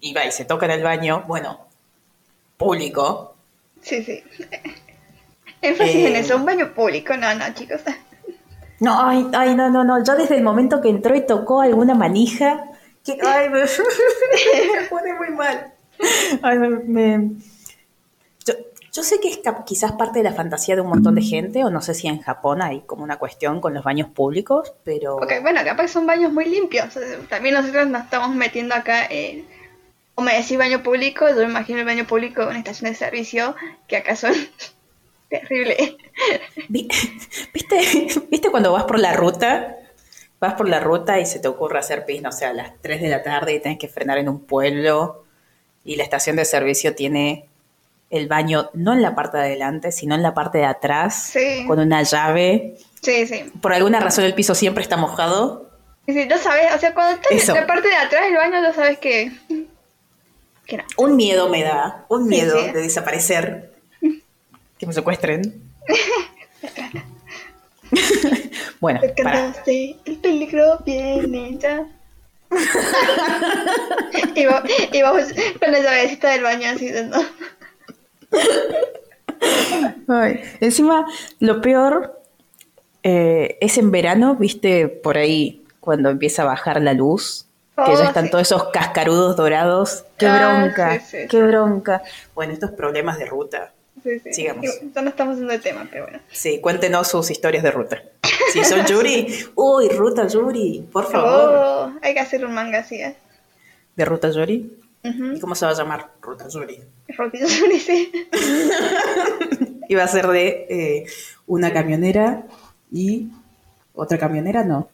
Speaker 2: y va y se toca en el baño, bueno, público.
Speaker 1: Sí, sí. <laughs> Énfasis en eso, un baño público, no, no, chicos.
Speaker 2: No, ay, ay, no, no, no, yo desde el momento que entró y tocó alguna manija, ay, <laughs> me, pone muy mal. Ay, me, yo sé que es quizás parte de la fantasía de un montón de gente, o no sé si en Japón hay como una cuestión con los baños públicos, pero...
Speaker 1: Ok, bueno, capaz son baños muy limpios. También nosotros nos estamos metiendo acá en... O me decís baño público, yo me imagino el baño público en una estación de servicio, que acá son terribles. <laughs>
Speaker 2: ¿Viste, ¿Viste cuando vas por la ruta? Vas por la ruta y se te ocurre hacer pis, no sé, a las 3 de la tarde y tienes que frenar en un pueblo y la estación de servicio tiene el baño no en la parte de adelante, sino en la parte de atrás, con una llave.
Speaker 1: Sí, sí.
Speaker 2: Por alguna razón el piso siempre está mojado.
Speaker 1: Sí, sí, ya sabes, o sea, cuando estás en la parte de atrás del baño, ya sabes que... que no.
Speaker 2: Un miedo me da, un miedo de desaparecer. Que me secuestren. <laughs> bueno, para.
Speaker 1: el peligro viene ya. <laughs> y, vamos, con la llavecita del baño así, ¿no?
Speaker 2: encima, lo peor eh, es en verano, viste, por ahí cuando empieza a bajar la luz, que ya oh, están todos esos cascarudos dorados. Qué ah, bronca, qué bronca. Bueno, estos problemas de ruta.
Speaker 1: Sí, sí.
Speaker 2: Sigamos.
Speaker 1: Ya no estamos haciendo el tema, pero bueno.
Speaker 2: Sí, cuéntenos sus historias de ruta. Si son Yuri, uy, ruta Yuri, por favor.
Speaker 1: Oh, hay que hacer un manga así, ¿eh?
Speaker 2: ¿De ruta Yuri? ¿Y cómo se va a llamar? Ruta Yuri.
Speaker 1: Rotito sobre sí. <laughs>
Speaker 2: Iba a ser de eh, una camionera y otra camionera, no.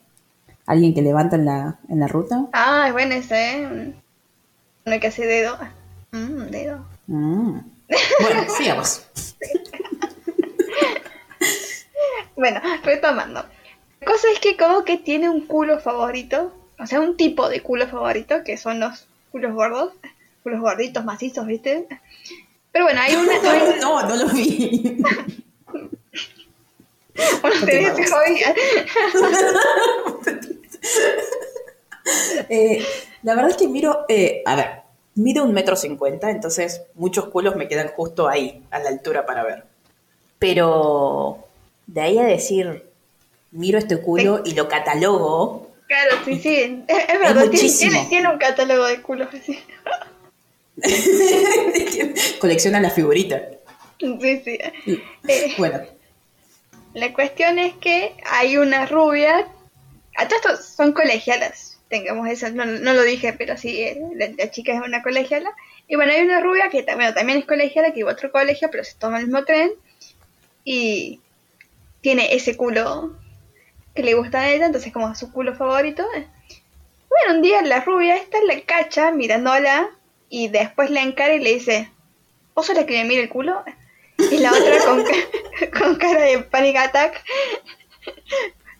Speaker 2: Alguien que levanta en la, en la ruta.
Speaker 1: Ah, es bueno ese, ¿eh? Uno que hace dedo. Mmm, dedo.
Speaker 2: Mm. Bueno, sigamos. <laughs>
Speaker 1: Bueno, retomando. La cosa es que como que tiene un culo favorito. O sea, un tipo de culo favorito, que son los culos gordos. Culos gorditos, macizos, ¿viste? Pero bueno, hay una... hay- <laughs>
Speaker 2: No, no lo vi.
Speaker 1: Bueno, tenés ese hobby.
Speaker 2: Eh, la verdad es que miro, eh, a ver, mido un metro cincuenta, entonces muchos culos me quedan justo ahí, a la altura para ver. Pero de ahí a decir, miro este culo y lo catalogo,
Speaker 1: Claro, sí, sí. Es, es verdad, tiene,
Speaker 2: muchísimo.
Speaker 1: tiene, tiene un catálogo de culos <laughs>
Speaker 2: colecciona la figurita.
Speaker 1: Sí, sí. Eh,
Speaker 2: Bueno,
Speaker 1: La cuestión es que hay una rubia. A todos estos son colegialas. Tengamos eso, no, no lo dije, pero sí, eh, la, la chica es una colegiala. Y bueno, hay una rubia que también, también es colegiala, que iba a otro colegio, pero se toma el mismo tren. Y tiene ese culo que le gusta a ella, entonces como su culo favorito. Bueno, un día la rubia esta la cacha mirándola y después la encara y le dice, ¿vos sos la que me mira el culo? Y la otra con, <laughs> con cara de panic attack,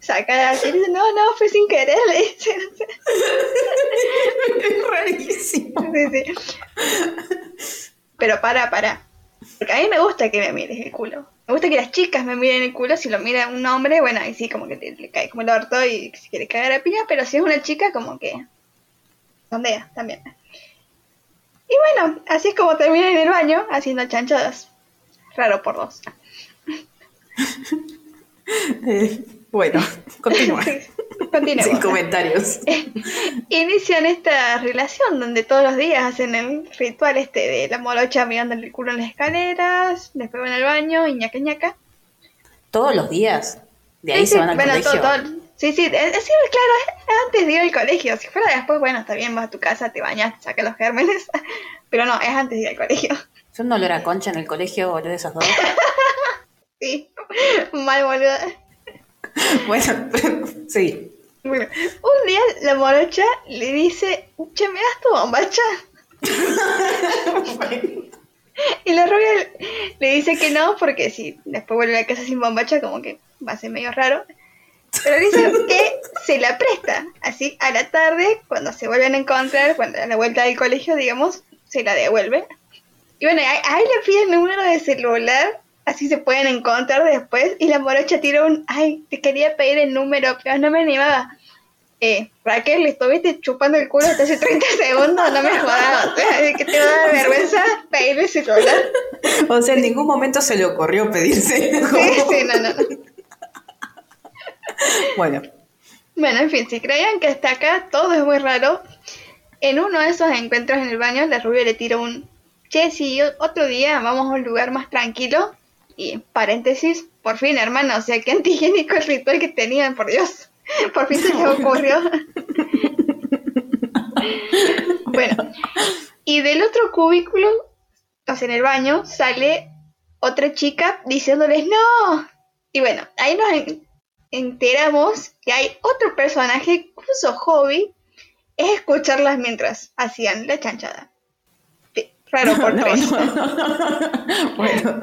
Speaker 1: sacada así, dice, no, no, fue sin querer, le dice. <laughs>
Speaker 2: es rarísimo.
Speaker 1: Sí, sí. Pero para, para. Porque a mí me gusta que me mires el culo. Me gusta que las chicas me miren el culo. Si lo mira un hombre, bueno, ahí sí, como que te- le cae como el orto y si quiere cagar a piña. Pero si es una chica, como que. Sondea también. Y bueno, así es como termina en el baño haciendo chanchadas. Raro por dos. <laughs>
Speaker 2: Eh, bueno, <laughs> continúa. <laughs>
Speaker 1: Continuemos.
Speaker 2: Sin comentarios. <laughs>
Speaker 1: Inician esta relación donde todos los días hacen el ritual este de la morocha mirando el culo en las escaleras, después van al baño y ñaca ñaca.
Speaker 2: Todos los días. De ahí
Speaker 1: Sí,
Speaker 2: se
Speaker 1: sí,
Speaker 2: van al
Speaker 1: bueno,
Speaker 2: colegio.
Speaker 1: todo- todo- sí, sí, es, es- sí, claro, es antes de ir al colegio. Si fuera después, bueno, está bien, vas a tu casa, te bañas, te sacas los gérmenes. Pero no, es antes de ir al colegio.
Speaker 2: ¿Es un olor a concha en el colegio, boludo, esas dos?
Speaker 1: Sí, mal boluda. <laughs>
Speaker 2: bueno, <laughs> sí.
Speaker 1: Bueno, un día la morocha le dice, che, ¿me das tu bombacha? <laughs> Y la rubia le- dice que no, porque si después vuelve a la casa sin bombacha, como que va a ser medio raro. Pero dice que se la presta. Así a la tarde, cuando se vuelven a encontrar, cuando a la vuelta del colegio, digamos, se la devuelve. Y bueno, ahí, ahí le pide el número de celular, así se pueden encontrar después. Y la morocha tira un, ay, te quería pedir el número, pero no me animaba. Eh, Raquel, ¿le estuviste chupando el culo hasta hace 30 <laughs> segundos? No me jodas, <laughs> sea, que te va a dar vergüenza pedirle ese celular.
Speaker 2: O sea, en ningún momento se le ocurrió pedirse.
Speaker 1: Sí, <laughs> sí, no, no, no.
Speaker 2: Bueno,
Speaker 1: Bueno, en fin, si creían que hasta acá todo es muy raro, en uno de esos encuentros en el baño, la rubia le tira un che, si otro día vamos a un lugar más tranquilo. Y paréntesis, por fin, hermano, o sea, qué antihigiénico el ritual que tenían, por Dios. <laughs> Por fin se les ocurrió. <laughs> bueno, y del otro cubículo, o sea, en el baño, sale otra chica diciéndoles no. Y bueno, ahí nos en- enteramos que hay otro personaje cuyo hobby es escucharlas mientras hacían la chanchada. Sí, raro por
Speaker 2: no,
Speaker 1: tres.
Speaker 2: no, no. <laughs> Bueno,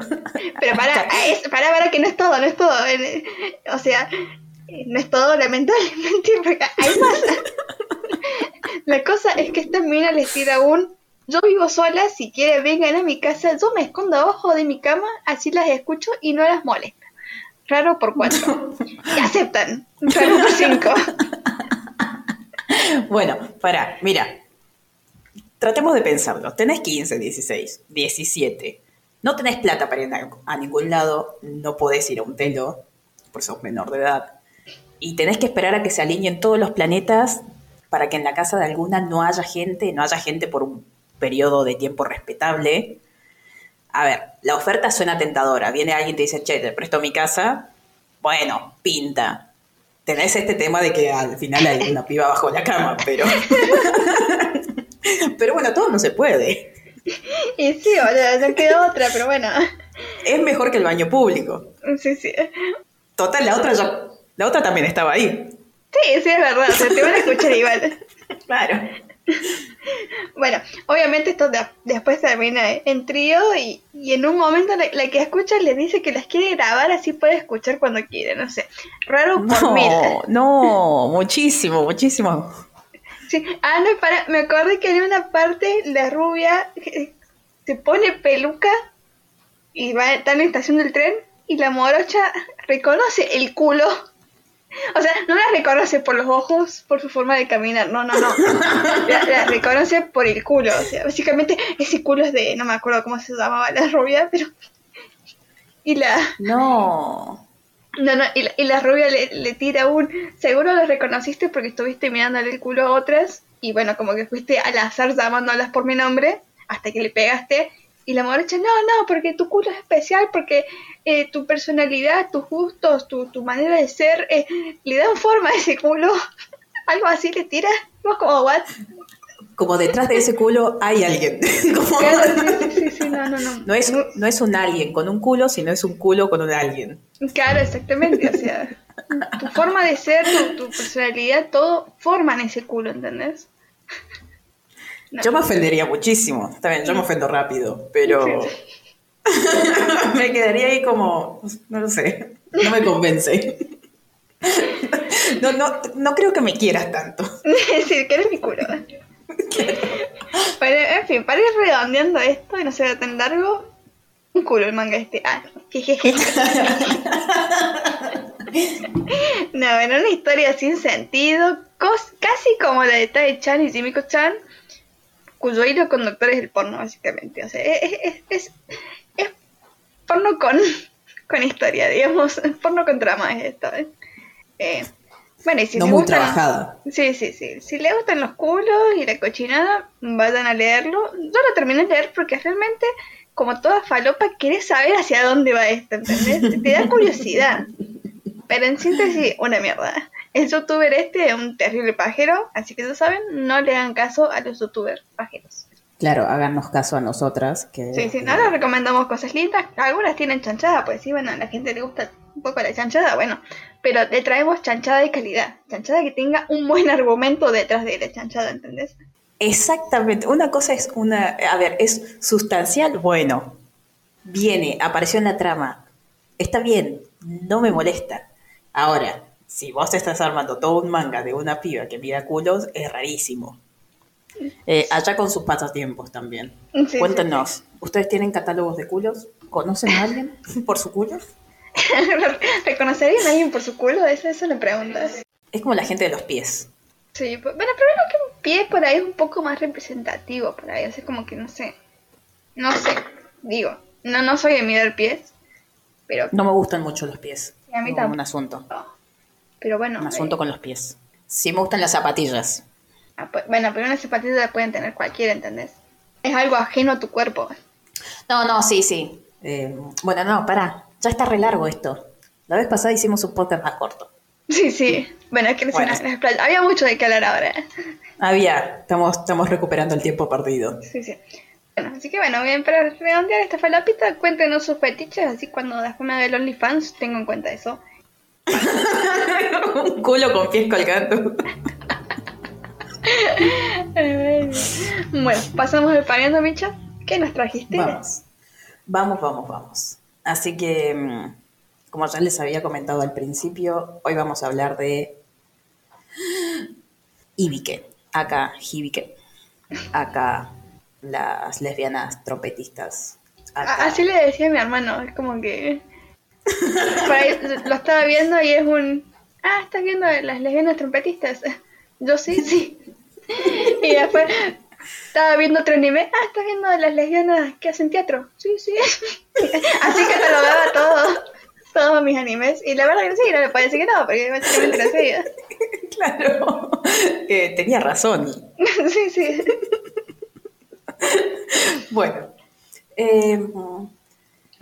Speaker 1: Pero para, es, para, para que no es todo, no es todo. eh, O sea, no es todo, lamentablemente, <laughs> porque hay más. <laughs> La cosa es que esta mina les tira un yo vivo sola, si quieren vengan a mi casa, yo me escondo abajo de mi cama, así las escucho y no las molesta. Raro por cuatro. Y aceptan. Raro por cinco.
Speaker 2: bueno, para, mira. Tratemos de pensarlo. Tenés 15, 16, 17. No tenés plata para ir a, ningún lado. No podés ir a un telo, por sos menor de edad. Y tenés que esperar a que se alineen todos los planetas para que en la casa de alguna no haya gente, no haya gente por un periodo de tiempo respetable. a ver, la oferta suena tentadora. Viene alguien y te dice, che, te presto mi casa. Bueno, pinta. Tenés este tema de que al final hay una piba bajo la cama, pero. <laughs> <laughs> pero bueno, todo no se puede.
Speaker 1: Y sí, o sea, no queda otra, pero bueno.
Speaker 2: Es mejor que el baño público.
Speaker 1: Sí, sí.
Speaker 2: Total, la otra ya, la otra también estaba ahí.
Speaker 1: Sí, sí, es verdad. O sea, te van a escuchar igual. <laughs>
Speaker 2: Claro.
Speaker 1: Bueno, obviamente esto de- después termina en trío y, y en un momento la, la que escucha le dice que las quiere grabar así puede escuchar cuando quiere, no sé. Raro por mil.
Speaker 2: No, no, muchísimo, muchísimo.
Speaker 1: Sí. Ah, no, para, me acordé que en una parte la rubia se pone peluca y va está en la estación del tren y la morocha reconoce el culo. O sea, no la reconoce por los ojos, por su forma de caminar, no, no, no. La, la reconoce por el culo. O sea, básicamente ese culo es de, no me acuerdo cómo se llamaba la rubia, pero... Y la...
Speaker 2: No.
Speaker 1: No, no, y la, y la rubia le, tira un, seguro lo reconociste porque estuviste mirándole el culo a otras y bueno, como que fuiste al azar llamándolas por mi nombre hasta que le pegaste y la morocha, no, no, porque tu culo es especial, porque eh, tu personalidad, tus gustos, tu, tu manera de ser, eh, le dan forma a ese culo. <laughs> Algo así le tira. Vos como, what?
Speaker 2: Como detrás de ese culo hay alguien. <laughs> Como-
Speaker 1: Claro, sí, sí, sí, sí, no, no, no.
Speaker 2: No es, no es un alguien con un culo, sino es un culo con un alguien.
Speaker 1: Claro, exactamente, o sea, tu forma de ser, tu, tu personalidad, todo forman ese culo, ¿entendés? No.
Speaker 2: Yo me ofendería muchísimo. Bien, yo me ofendo rápido, pero <laughs> me quedaría ahí como, no lo sé, no me convence. No, no, no creo que me quieras tanto. <laughs>
Speaker 1: Decir, que eres mi culo. <laughs> Pero, en fin, para ir redondeando esto y no sea tan largo, un culo el manga este. Ah, jejeje. <laughs> No, era una historia sin sentido, casi como la de Tai-chan y Jimiko-chan, cuyo hilo conductor es el porno, básicamente. O sea, es, es, es, es porno con, con historia, digamos. <laughs> Porno con trama es esto. ¿eh? Eh, bueno, y si
Speaker 2: No muy
Speaker 1: gustan-
Speaker 2: trabajada.
Speaker 1: Sí, sí, sí. Si le gustan los culos y la cochinada, vayan a leerlo. Yo lo terminé de leer porque realmente, como toda falopa, querés saber hacia dónde va esto, ¿entendés? Te da curiosidad. Pero en síntesis, una mierda. El youtuber este es un terrible pajero, así que ya saben, no le hagan caso a los youtubers pajeros.
Speaker 2: Claro, háganos caso a nosotras. Que,
Speaker 1: Sí, sí, no les recomendamos cosas lindas. Algunas tienen chanchada, pues sí, bueno, a la gente le gusta un poco la chanchada, bueno. Pero le traemos chanchada de calidad. Chanchada que tenga un buen argumento detrás de la chanchada, ¿entendés?
Speaker 2: Exactamente. Una cosa es una. A ver, es sustancial. Bueno, viene, apareció en la trama. Está bien, no me molesta. Ahora, si vos estás armando todo un manga de una piba que mira culos, es rarísimo. Eh, allá con sus pasatiempos también.
Speaker 1: Sí, sí,
Speaker 2: Cuéntenos, ¿ustedes tienen catálogos de culos? ¿Conocen a alguien por su culo? <laughs>
Speaker 1: ¿Reconocerían a alguien por su culo? Esa, esa es la pregunta.
Speaker 2: Es como la gente de los pies.
Speaker 1: Sí, bueno, pero creo que un pie por ahí es un poco más representativo por ahí, así como que no sé. No sé, digo, no, no soy de mirar pies, pero,
Speaker 2: No me gustan mucho los pies.
Speaker 1: Y a mí tampoco.
Speaker 2: Un asunto.
Speaker 1: pero bueno.
Speaker 2: Un asunto
Speaker 1: eh,
Speaker 2: con los pies. Sí me gustan las zapatillas.
Speaker 1: ah, pues, bueno, pero una zapatilla la pueden tener cualquiera, ¿entendés? Es algo ajeno a tu cuerpo.
Speaker 2: No, no, sí, sí. Eh, bueno, no, pará. Ya está re largo esto. La vez pasada hicimos un podcast más corto.
Speaker 1: Sí, sí. Bueno, es que sé,
Speaker 2: Bueno.
Speaker 1: playas- había mucho de qué hablar ahora.
Speaker 2: Había, estamos, estamos recuperando el tiempo perdido.
Speaker 1: Sí, sí. Bueno, así que bueno, bien, para redondear esta falapita, cuéntenos sus fetiches, así cuando después me el OnlyFans tengo en cuenta eso. <laughs>
Speaker 2: un culo con pies colgando. <laughs>
Speaker 1: bueno, pasamos al pariendo, Micha. ¿Qué nos trajiste?
Speaker 2: Vamos. Vamos, vamos, vamos. Así que, mm, como ya les había comentado al principio, hoy vamos a hablar de Ibike. Acá, Hibike. Acá, las lesbianas trompetistas. Acá.
Speaker 1: Así le decía a mi hermano, es como que. Ahí lo estaba viendo y es un. Ah, estás viendo las lesbianas trompetistas. <laughs> Yo sí, sí. <laughs> Y después estaba viendo otro anime. Ah, estás viendo las lesbianas que hacen teatro. Sí, sí. <laughs> Así catalogaba todo. Todos mis animes. Y la verdad que sí, no me parece que no, porque básicamente lo seguía. <laughs>
Speaker 2: Claro, Eh, tenía razón. <laughs>
Speaker 1: Sí, sí.
Speaker 2: Bueno, Eh,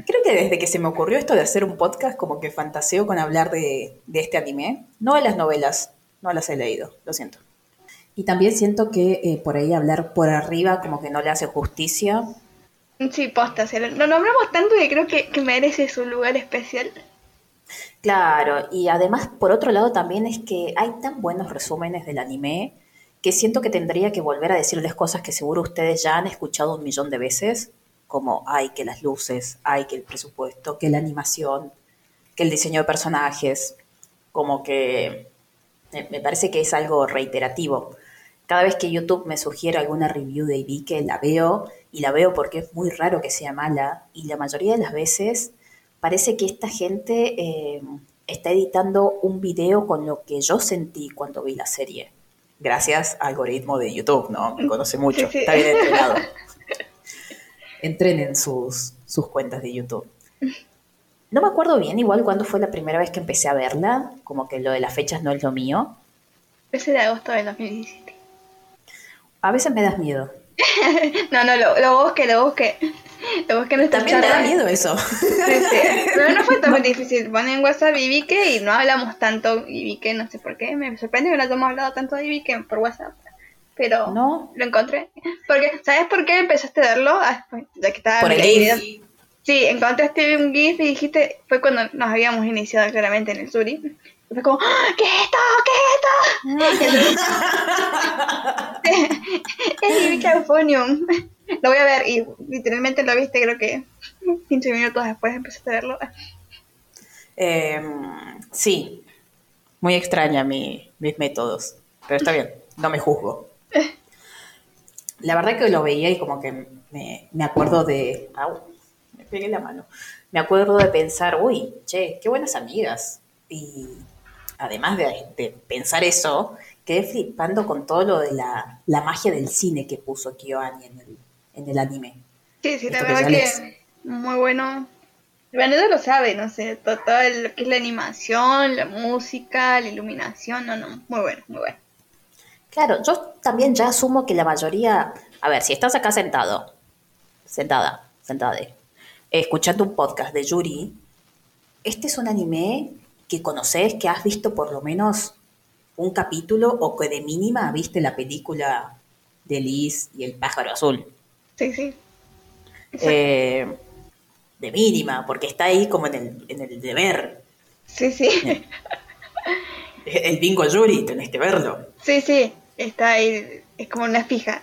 Speaker 2: creo que desde que se me ocurrió esto de hacer un podcast, como que fantaseo con hablar de, de este anime. No de las novelas, no las he leído, lo siento. Y también siento que eh, por ahí hablar por arriba como que no le hace justicia.
Speaker 1: Sí, posta, se lo, lo nombramos tanto que creo que, que merece su lugar especial.
Speaker 2: Claro, y además por otro lado también es que hay tan buenos resúmenes del anime que siento que tendría que volver a decirles cosas que seguro ustedes ya han escuchado un millón de veces, como ay que las luces, ay que el presupuesto, que la animación, que el diseño de personajes, como que me me parece que es algo reiterativo. Cada vez que YouTube me sugiere alguna review de Ibike, la veo y la veo porque es muy raro que sea mala y la mayoría de las veces parece que esta gente eh, está editando un video con lo que yo sentí cuando vi la serie. Gracias al algoritmo de YouTube, ¿no? Me conoce mucho,
Speaker 1: Sí, sí.
Speaker 2: está bien entrenado. Entrenen sus, sus cuentas de YouTube. No me acuerdo bien igual cuándo fue la primera vez que empecé a verla, como que lo de las fechas no es lo mío.
Speaker 1: Ese de agosto del 2017.
Speaker 2: A veces me das miedo. <laughs>
Speaker 1: No, no, lo, lo busqué, lo busqué. Lo busqué en
Speaker 2: También me da miedo eso.
Speaker 1: Sí, sí. Pero no fue tan <laughs> difícil. Ponen en WhatsApp Ibique y no hablamos tanto Ibique, no sé por qué. Me sorprende que no hayamos hablado tanto de Ibique por WhatsApp. Pero
Speaker 2: ¿No?
Speaker 1: lo encontré. Porque, ¿sabes por qué empezaste a verlo? Ah, ya que estaba
Speaker 2: Por el GIF.
Speaker 1: Sí, encontraste un GIF y dijiste, fue cuando nos habíamos iniciado claramente en el Suri. Fue como, ¡Ah! ¿qué es esto? ¿Qué es esto? <laughs> es Euphonium. Lo voy a ver y literalmente lo viste, creo que 15 minutos después empezaste a verlo.
Speaker 2: Eh, sí, muy extraña mi- mis métodos, pero está bien, no me juzgo. La verdad que lo veía y como que me, me acuerdo de... Au, me pegué la mano. Me acuerdo de pensar, uy, che, qué buenas amigas. Y además de, de pensar eso, quedé flipando con todo lo de la, la magia del cine que puso KyoAni en el, en el anime.
Speaker 1: Sí, sí, la verdad que
Speaker 2: les-
Speaker 1: muy bueno. Vanessa lo sabe, no sé, todo, todo lo que es la animación, la música, la iluminación, no, no, muy bueno, muy bueno.
Speaker 2: Claro, yo también ya asumo que la mayoría, a ver, si estás acá sentado, sentada, sentada, escuchando un podcast de Yuri, este es un anime que conoces, que has visto por lo menos un capítulo o que de mínima viste la película de Liz y el pájaro azul.
Speaker 1: Sí, sí.
Speaker 2: Eh, de mínima, porque está ahí como en el, en el deber.
Speaker 1: Sí, sí.
Speaker 2: El bingo Yuri, tenés que verlo.
Speaker 1: Sí, sí. Está ahí, es como una fija.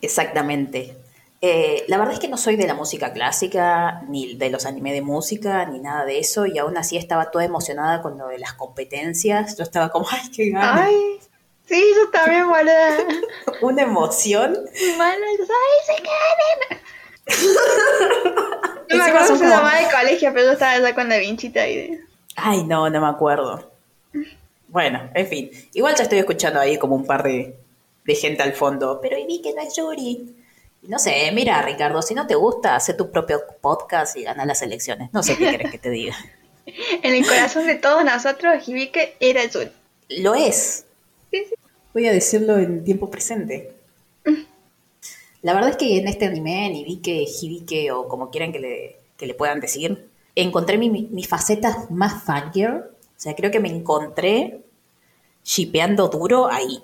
Speaker 2: Exactamente. Eh, la verdad es que no soy de la música clásica, ni de los anime de música, ni nada de eso, y aún así estaba toda emocionada con lo de las competencias. Yo estaba como, <laughs> ¡ay, qué gana!
Speaker 1: Ay, sí, yo también, boluda. <laughs>
Speaker 2: Una emoción.
Speaker 1: Mala, ay, se caen. No me acuerdo se llamaba el colegio, pero yo estaba ya con la vinchita ahí.
Speaker 2: Ay, no, no me acuerdo. Bueno, en fin. Igual ya estoy escuchando ahí como un par de, de gente al fondo. Pero y vi que no es Yuri. No sé, mira, Ricardo, si no te gusta, haz tu propio podcast y gana las elecciones. No sé qué querés que te diga. <laughs>
Speaker 1: En el corazón de todos nosotros, Hibike era azul.
Speaker 2: Lo es.
Speaker 1: Sí, sí.
Speaker 2: Voy a decirlo en tiempo presente. La verdad es que en este anime, ni Hibike, Hibike o como quieran que le, que le puedan decir, encontré mi, mi, mi faceta más fangirl. O sea, creo que me encontré shipeando duro ahí.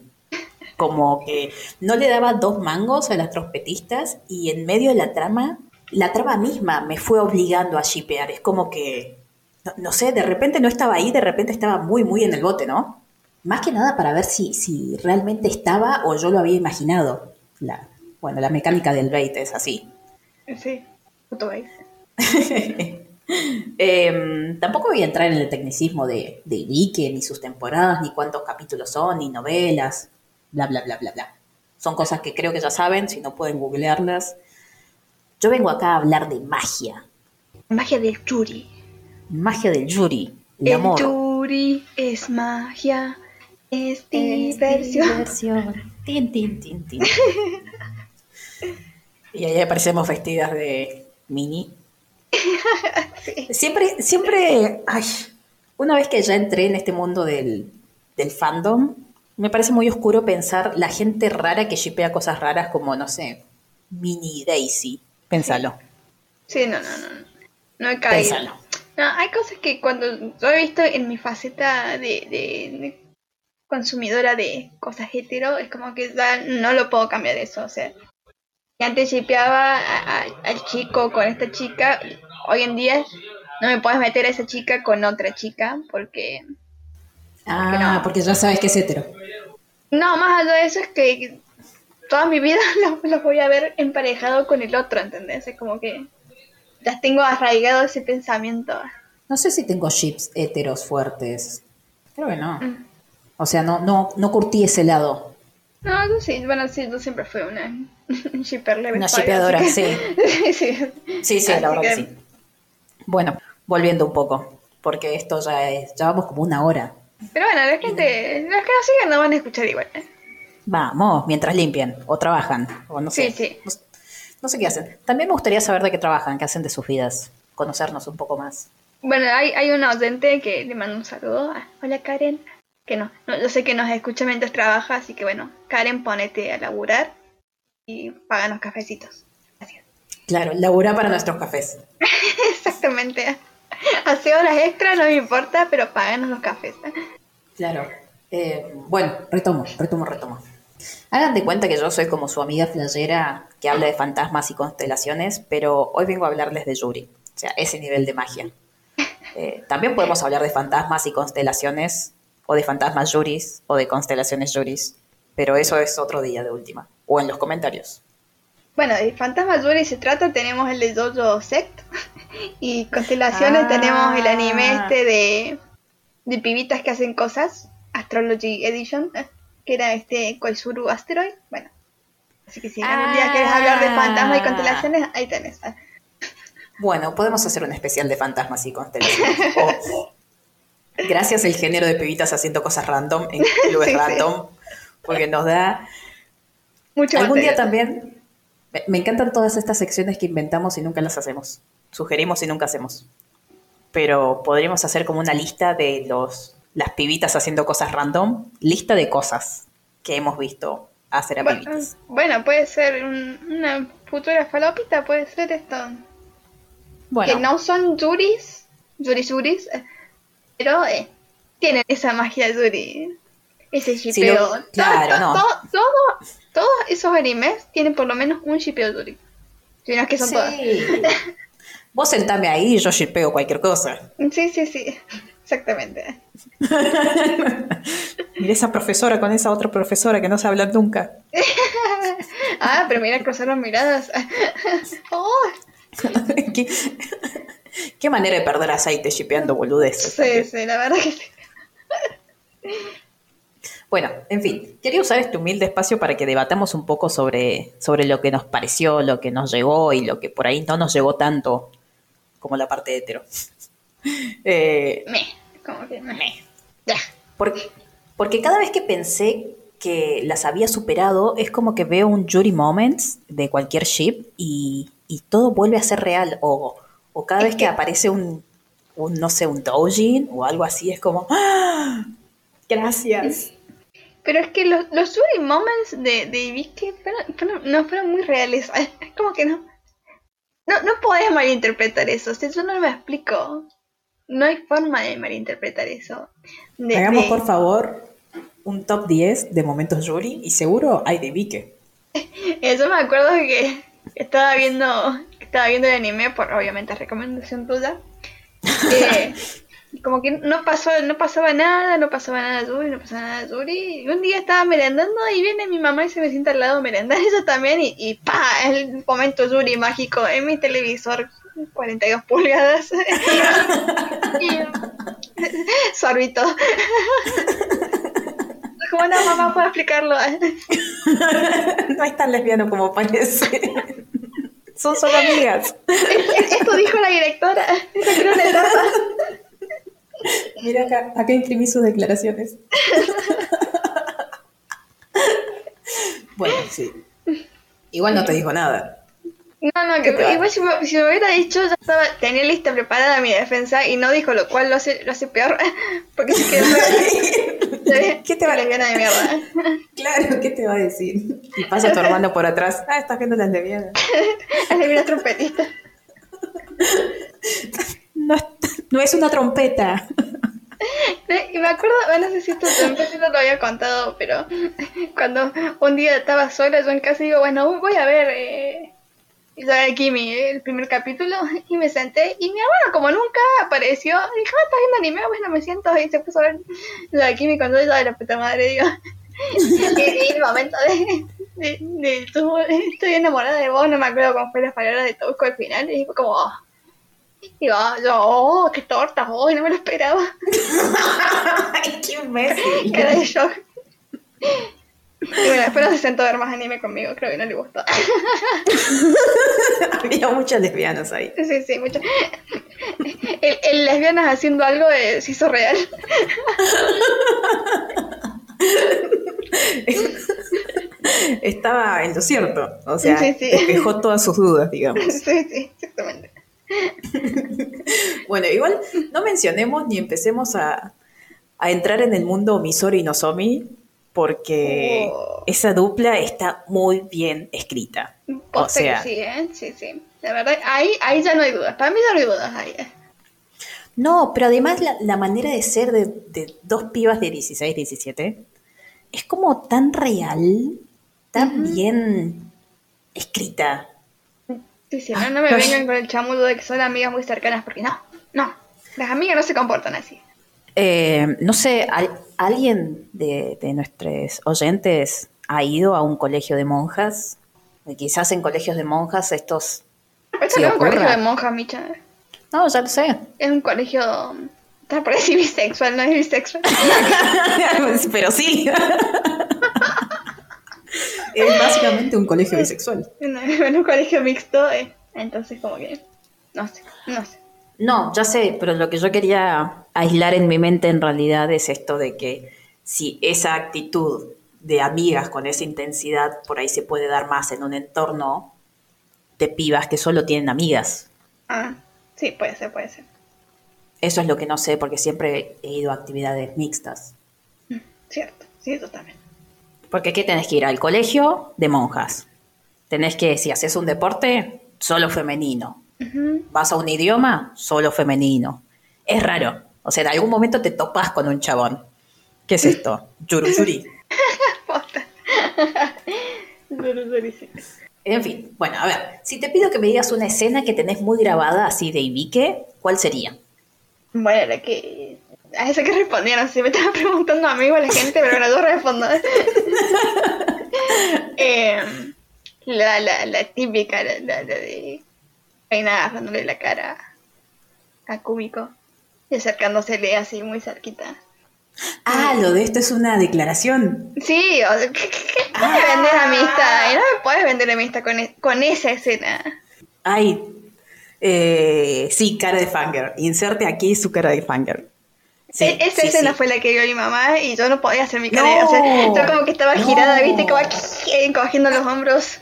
Speaker 2: Como que no le daba dos mangos a las trompetistas y en medio de la trama, la trama misma me fue obligando a shipear. Es como que, no, no sé, de repente no estaba ahí, de repente estaba muy, muy en el bote, ¿no? Más que nada para ver si, si realmente estaba o yo lo había imaginado. La, bueno, la mecánica del bait es así.
Speaker 1: Sí, puto bait.
Speaker 2: Eh, tampoco voy a entrar en el tecnicismo de, de Ibike, ni sus temporadas, ni cuántos capítulos son, ni novelas, bla, bla, bla, bla, bla. Son cosas que creo que ya saben, si no pueden googlearlas. Yo vengo acá a hablar de magia.
Speaker 1: Magia del Yuri.
Speaker 2: Magia del Yuri, el,
Speaker 1: El
Speaker 2: amor.
Speaker 1: Yuri es magia, es
Speaker 2: Es
Speaker 1: diversión.
Speaker 2: diversión. Tin, tin, tin, tin. y ahí aparecemos vestidas de mini. <laughs> Siempre, siempre, ay, una vez que ya entré en este mundo del, del fandom, me parece muy oscuro pensar la gente rara que shipea cosas raras como, no sé, Mini Daisy. Pénsalo.
Speaker 1: Sí, no, no, no. No he caído.
Speaker 2: Pénsalo.
Speaker 1: No, hay cosas que cuando yo he visto en mi faceta de, de- de consumidora de cosas hetero, es como que ya no lo puedo cambiar eso. O sea, antes shipeaba al chico con esta chica, hoy en día no me puedes meter a esa chica con otra chica porque...
Speaker 3: Ah,
Speaker 1: no.
Speaker 3: porque ya sabes que es hetero.
Speaker 1: No, más allá de eso es que toda mi vida <laughs> los, los voy a ver emparejado con el otro, ¿entendés? Es como que ya tengo arraigado ese pensamiento.
Speaker 3: No sé si tengo chips heteros fuertes. Creo que no.
Speaker 1: Mm.
Speaker 3: O sea, no, no, no curtí ese lado.
Speaker 1: No, yo sí, bueno, sí, yo siempre fui una <laughs> shipper leve.
Speaker 2: Una shipeadora,
Speaker 1: así
Speaker 2: sí.
Speaker 1: que- <laughs> sí.
Speaker 2: Sí, sí,
Speaker 1: Así
Speaker 2: la verdad que
Speaker 1: que-
Speaker 2: sí. Bueno, volviendo un poco, porque esto ya es...
Speaker 3: Ya vamos como una hora.
Speaker 1: Pero bueno, la gente, los que nos siguen no van a escuchar igual. ¿eh?
Speaker 2: Vamos, mientras limpian o trabajan, o no sé.
Speaker 1: Sí, sí.
Speaker 2: No, no sé qué hacen. También me gustaría saber de qué trabajan, qué hacen de sus vidas, conocernos un poco más.
Speaker 1: Bueno, hay, hay una oyente que le mando un saludo. Ah, Hola Karen. Que no, no, yo sé que nos escucha mientras trabaja, así que bueno, Karen, ponete a laburar y páganos cafecitos. Gracias.
Speaker 2: Claro, laburar para nuestros cafés. <laughs>
Speaker 1: Exactamente. <laughs> Hace horas extra, no me importa, pero páganos los cafés.
Speaker 2: Claro. Eh, bueno, retomo, retomo, retomo. Hagan de cuenta que yo soy como su amiga flayera que habla de fantasmas y constelaciones, pero hoy vengo a hablarles de Yuri. O sea, ese nivel de magia. Eh, también podemos hablar de fantasmas y constelaciones, o de fantasmas Yuris, o de constelaciones Yuris, pero eso es otro día de última. O en los comentarios.
Speaker 1: Bueno, de Fantasma Yuri se trata, tenemos el de Jojo Sect. Y constelaciones
Speaker 2: Ah.
Speaker 1: tenemos el anime este de, de pibitas que hacen cosas, Astrology Edition, que era este Koizuru Asteroid. Bueno, así que si algún día quieres hablar de fantasmas y
Speaker 2: Ah.
Speaker 1: constelaciones, ahí tenés.
Speaker 2: Bueno, podemos hacer un especial de fantasmas y constelaciones. O, gracias el género de pibitas haciendo cosas random en <laughs> clubes
Speaker 1: Sí, sí.
Speaker 2: random, porque nos da
Speaker 1: Mucho
Speaker 2: Algún día también. Me encantan todas estas secciones que inventamos y nunca las hacemos. Sugerimos y nunca hacemos. Pero podríamos hacer como una lista de los las pibitas haciendo cosas random. Lista de cosas que hemos visto hacer a
Speaker 1: Bueno,
Speaker 2: pibitas.
Speaker 1: bueno, puede ser un- una futura falopita, puede ser esto.
Speaker 2: Bueno,
Speaker 1: que no son Yuris, Yuris Yuris, eh, pero eh, tienen esa magia Yuri. Ese shipeo.
Speaker 2: lo- claro,
Speaker 1: todo-
Speaker 2: no.
Speaker 1: todo- todo- todos esos animes tienen por lo menos un shipeo Yuri. Si no es que son
Speaker 2: sí.
Speaker 1: todas. <laughs>
Speaker 2: Vos sentame ahí y yo shipeo cualquier cosa.
Speaker 1: Sí, sí, sí. Exactamente. <laughs>
Speaker 2: Mira esa profesora con esa otra profesora que no se hablan nunca. <laughs>
Speaker 1: Ah, pero mira, cruzaron miradas. <laughs> Oh,
Speaker 2: ¿Qué, qué manera de perder aceite shipeando boludeces.
Speaker 1: sí, sí, la verdad que sí.
Speaker 2: Bueno, en fin, quería usar este humilde espacio para que debatamos un poco sobre, sobre lo que nos pareció, lo que nos llegó y lo que por ahí no nos llegó tanto como la parte hetero. <laughs> Eh,
Speaker 1: Me, como que me. Ya.
Speaker 2: porque, porque cada vez que pensé que las había superado, es como que veo un Jury Moments de cualquier ship y, y todo vuelve a ser real. O, o cada
Speaker 1: Es
Speaker 2: vez que
Speaker 1: que-
Speaker 2: aparece un, un, no sé, un doujin o algo así, es como, ¡Ah! Gracias.
Speaker 1: Pero es que los, los Yuri Moments de, de Ibiki fueron, fueron- no fueron muy reales. <laughs> Es como que no. No, no podés malinterpretar eso. Sea, yo no me explico. No hay forma de malinterpretar eso. De-
Speaker 2: Hagamos
Speaker 1: de-
Speaker 2: por favor un top 10 de momentos Yuri y seguro hay de Vike. <laughs>
Speaker 1: Yo me acuerdo que estaba viendo estaba viendo el anime por obviamente recomendación tuya. <laughs> Eh, como que no pasó, no pasaba nada, no pasaba nada Yuri, no pasaba nada Yuri. Y un día estaba merendando y viene mi mamá y se me sienta al lado a merendar eso <laughs> también y, y pa, el momento Yuri mágico en mi televisor 42 pulgadas. <laughs> <laughs> sorbito. Como no, mamá, puedo explicarlo.
Speaker 2: no es tan lesbiano como parece. Son solo amigas.
Speaker 1: Esto dijo la directora. Esa una etapa.
Speaker 2: Mira acá, acá imprimí sus declaraciones. bueno, sí. Igual no te dijo nada.
Speaker 1: No, no, que igual si me, si me hubiera dicho, ya estaba, tenía lista preparada mi defensa y no dijo, lo cual lo hace, lo hace peor. <laughs> Porque se quedó <laughs>
Speaker 2: ¿Qué te va-
Speaker 1: lesbiana de mierda.
Speaker 2: Claro, ¿qué te va a decir? Y pasa tu hermano por atrás. Ah, estás viendo las lesbianas.
Speaker 1: Es lesbiana trompetista.
Speaker 2: No, <laughs> no es una trompeta. <laughs>
Speaker 1: Y me acuerdo, no sé si esto te lo había contado, pero <laughs> cuando un día estaba sola yo en casa y digo, bueno, voy a ver eh, Isabel Kimi, el primer capítulo, y me senté, y mi hermano como nunca apareció, y dijo, ah, ¿estás viendo anime? Bueno, me siento, y se puso a ver Isabel Kimi cuando yo de la puta madre, digo, y, el momento de, de, de estoy enamorada de vos, no me acuerdo cómo fue las palabras de Tosco al final, y dijo como, oh. Ah, yo, oh, qué torta, hoy no me lo esperaba. <laughs>
Speaker 2: Ay, qué imbécil.
Speaker 1: Cara de shock. Y bueno, después se sentó a ver más anime conmigo, creo que no le gustó. <laughs>
Speaker 2: Había muchas lesbianas ahí.
Speaker 1: Sí, sí, mucho. El, el lesbianas haciendo algo de, se hizo real. <laughs>
Speaker 2: Estaba en lo cierto. O sea,
Speaker 1: Sí, sí.
Speaker 2: despejó todas sus dudas, digamos.
Speaker 1: Sí, sí, exactamente. <laughs>
Speaker 2: Bueno, igual no mencionemos ni empecemos a, a entrar en el mundo Misori y Nozomi, porque
Speaker 1: Oh.
Speaker 2: esa dupla está muy bien escrita. O sea,
Speaker 1: sí, ¿eh? Sí, sí. La verdad, ahí, ahí ya no hay dudas. Para mí ya no hay dudas ahí. ¿eh?
Speaker 2: no, pero además la, la manera de ser de, de dos pibas de 16, 17 es como tan real, tan bien escrita.
Speaker 1: Sí, sí, no, no me vengan con el chamudo de que son amigas muy cercanas, porque no, no. Las amigas no se comportan así.
Speaker 2: Eh, no sé, ¿al- ¿alguien de, de nuestros oyentes ha ido a un colegio de monjas? Quizás en colegios de monjas estos...
Speaker 1: Esto no es un colegio de monjas, Micha.
Speaker 2: No, ya lo sé.
Speaker 1: Es un colegio. Por decir <laughs> bisexual, no es bisexual. <laughs>
Speaker 2: Pero sí. Es básicamente un colegio bisexual.
Speaker 1: Es un colegio mixto, eh. entonces como que. No sé, no sé.
Speaker 2: No, ya sé, pero lo que yo quería aislar en mi mente en realidad es esto de que si esa actitud de amigas con esa intensidad por ahí se puede dar más en un entorno de pibas que solo tienen amigas.
Speaker 1: Ah, sí, puede ser, puede ser.
Speaker 2: Eso es lo que no sé porque siempre he ido a actividades mixtas.
Speaker 1: Cierto, sí, totalmente.
Speaker 2: Porque ¿qué tenés que ir al colegio de monjas? Tenés que, si haces un deporte, solo femenino. Vas a un idioma, solo femenino. Es raro. O sea, en algún momento te topas con un chabón. ¿Qué es esto? <laughs> Yuru yuri.
Speaker 1: Posta. <laughs> Duro, durísimo.
Speaker 2: En fin, bueno, a ver, si te pido que me digas una escena que tenés muy grabada así de Ibique, ¿cuál sería?
Speaker 1: Bueno, la que. A esa que respondieron, si me estaba preguntando a mí o a la gente, pero bueno, yo respondo. <laughs> Eh, la, la, la típica, la, la, la de Reina agarrándole la cara a Cúbico y acercándosele así muy cerquita.
Speaker 2: Ah, lo de esto es una declaración.
Speaker 1: Sí, o sea, ¿qué, qué, puedes vender amistad? Y no me puedes vender amistad con, e- con esa escena.
Speaker 2: Ay, eh, sí, cara de fanger. Inserte aquí su cara de fanger. Sí,
Speaker 1: E- esa
Speaker 2: sí,
Speaker 1: escena
Speaker 2: sí.
Speaker 1: fue la que vio mi mamá y yo no podía hacer mi cara.
Speaker 2: No,
Speaker 1: o sea, yo como que estaba girada,
Speaker 2: no.
Speaker 1: viste, como aquí, cogiendo los hombros.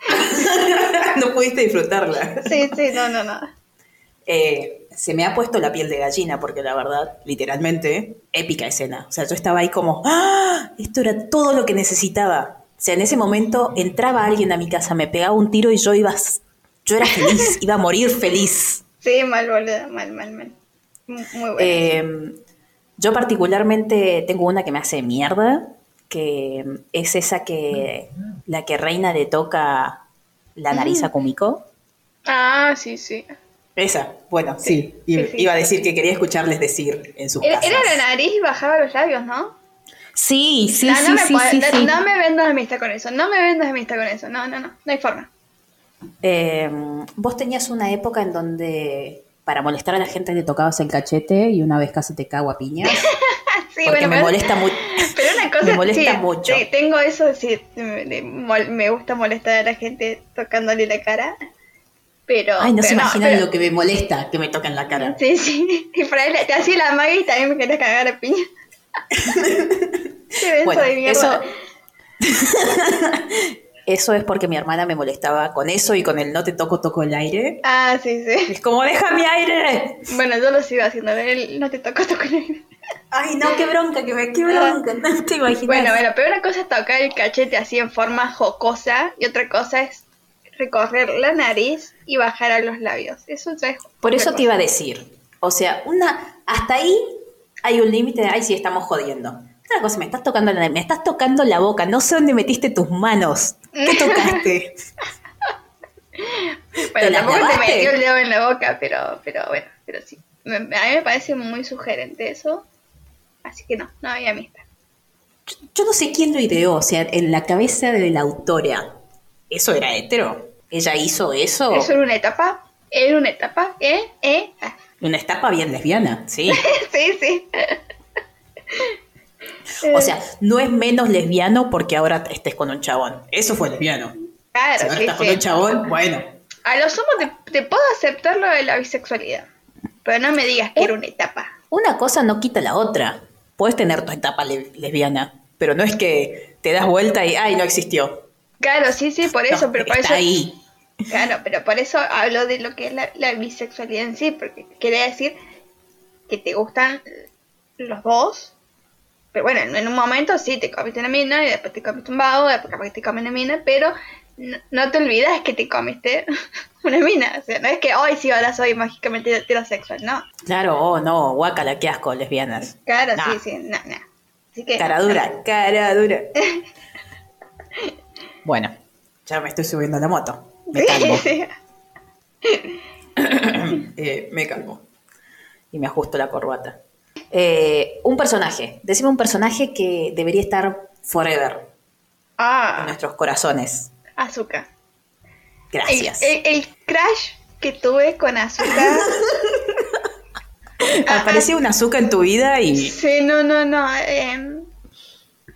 Speaker 1: <laughs>
Speaker 2: no pudiste disfrutarla.
Speaker 1: Sí, sí, no, no, no.
Speaker 2: Eh, se me ha puesto la piel de gallina porque la verdad, literalmente, épica escena. O sea, yo estaba ahí como, ¡ah! Esto era todo lo que necesitaba. O sea, en ese momento entraba alguien a mi casa, me pegaba un tiro y yo iba, yo era feliz, iba a morir feliz.
Speaker 1: Sí, mal, boludo, mal, mal, mal. Muy muy bueno.
Speaker 2: Eh, yo particularmente tengo una que me hace mierda, que es esa que la que Reina le toca la nariz a Kumiko.
Speaker 1: ah, sí, sí.
Speaker 2: Esa, bueno, sí.
Speaker 1: sí,
Speaker 2: I-
Speaker 1: sí.
Speaker 2: Iba a decir que quería escucharles decir en sus
Speaker 1: Era,
Speaker 2: casas.
Speaker 1: era la nariz y bajaba los labios, ¿no?
Speaker 2: Sí, sí,
Speaker 1: no,
Speaker 2: sí,
Speaker 1: no me
Speaker 2: sí,
Speaker 1: no, no me vendas amistad con eso, no me vendas amistad con eso, no, no, no, no hay forma.
Speaker 2: Eh, vos tenías una época en donde para molestar a la gente le tocabas el cachete y una vez casi te cago a piñas. <laughs>
Speaker 1: Sí,
Speaker 2: porque
Speaker 1: bueno,
Speaker 2: me molesta mucho. <laughs>
Speaker 1: Pero una cosa
Speaker 2: me molesta
Speaker 1: sí,
Speaker 2: mucho.
Speaker 1: sí, tengo eso, sí, me gusta molestar a la gente tocándole la cara. Pero.
Speaker 2: Ay, no se imaginan
Speaker 1: pero-
Speaker 2: lo que me molesta que me toquen la cara.
Speaker 1: Sí, sí. Y por ahí te hacía la magia y también me querías cagar a piña. <laughs> Qué
Speaker 2: Bueno,
Speaker 1: de mierda.
Speaker 2: eso, eso es porque mi hermana me molestaba con eso y con el no te toco, toco el aire.
Speaker 1: Ah, sí, sí.
Speaker 2: Es como, deja mi aire.
Speaker 1: Bueno, yo lo sigo haciendo. Él no te tocó tocar el-
Speaker 2: Ay, no, qué bronca, que me, qué bronca, no te imaginas.
Speaker 1: Bueno, bueno, pero una cosa es tocar el cachete así en forma jocosa y otra cosa es recorrer la nariz y bajar a los labios. Eso ya es
Speaker 2: Por eso te iba a decir. O sea, una hasta ahí hay un límite de, ay, sí, estamos jodiendo. Otra cosa, me estás tocando la, me estás tocando la boca, no sé dónde metiste tus manos. ¿Qué tocaste? <laughs> ¿Te
Speaker 1: Bueno, tampoco te metió el dedo en la boca, pero, pero bueno, pero sí. A mí me parece muy sugerente eso. Así que no, no había amistad.
Speaker 2: Yo no sé quién lo ideó, o sea, en la cabeza de la autora. ¿Eso era hetero? ¿Ella hizo eso?
Speaker 1: Eso era una etapa. Era una etapa. ¿Eh? ¿Eh?
Speaker 2: Una etapa bien lesbiana, sí. <laughs>
Speaker 1: sí, sí.
Speaker 2: O sea, no es menos lesbiano porque ahora estés con un chabón. Eso fue lesbiano. Si
Speaker 1: Claro,
Speaker 2: ahora
Speaker 1: sí,
Speaker 2: estás con un chabón, bueno.
Speaker 1: A lo sumo te, te puedo aceptar lo de la bisexualidad. Pero no me digas que era una etapa.
Speaker 2: Una cosa no quita la otra. Puedes tener tu etapa le- lesbiana, pero no es que te das vuelta y, ay, no existió.
Speaker 1: Claro, sí, sí, por eso,
Speaker 2: No,
Speaker 1: pero por
Speaker 2: está
Speaker 1: eso.
Speaker 2: ahí.
Speaker 1: Claro, pero por eso hablo de lo que es la, la bisexualidad en sí, porque quiere decir que te gustan los dos. Pero bueno, en un momento sí te comiste una mina y después te comiste un vago, después capaz que te comes una mina, pero no, no te olvidas que te comiste <laughs> una mina. O sea, no es que hoy sí ahora soy mágicamente heterosexual, no.
Speaker 2: Claro, oh no, guácala, qué asco, lesbianas.
Speaker 1: Claro,
Speaker 2: Nah.
Speaker 1: sí, sí, no, no. Así que.
Speaker 2: Cara dura, cara dura. <laughs> Bueno, ya me estoy subiendo a la moto. Me calmo.
Speaker 1: Sí, sí. <coughs>
Speaker 2: Eh, me calmo. Y me ajusto la corbata. Eh, un personaje. Decime un personaje que debería estar forever en
Speaker 1: Ah,
Speaker 2: nuestros corazones.
Speaker 1: azúcar.
Speaker 2: Gracias.
Speaker 1: el, el crash que tuve con azúcar. Ah, <laughs>
Speaker 2: Apareció un azúcar en tu vida y
Speaker 1: Sí, no, no, no. Eh,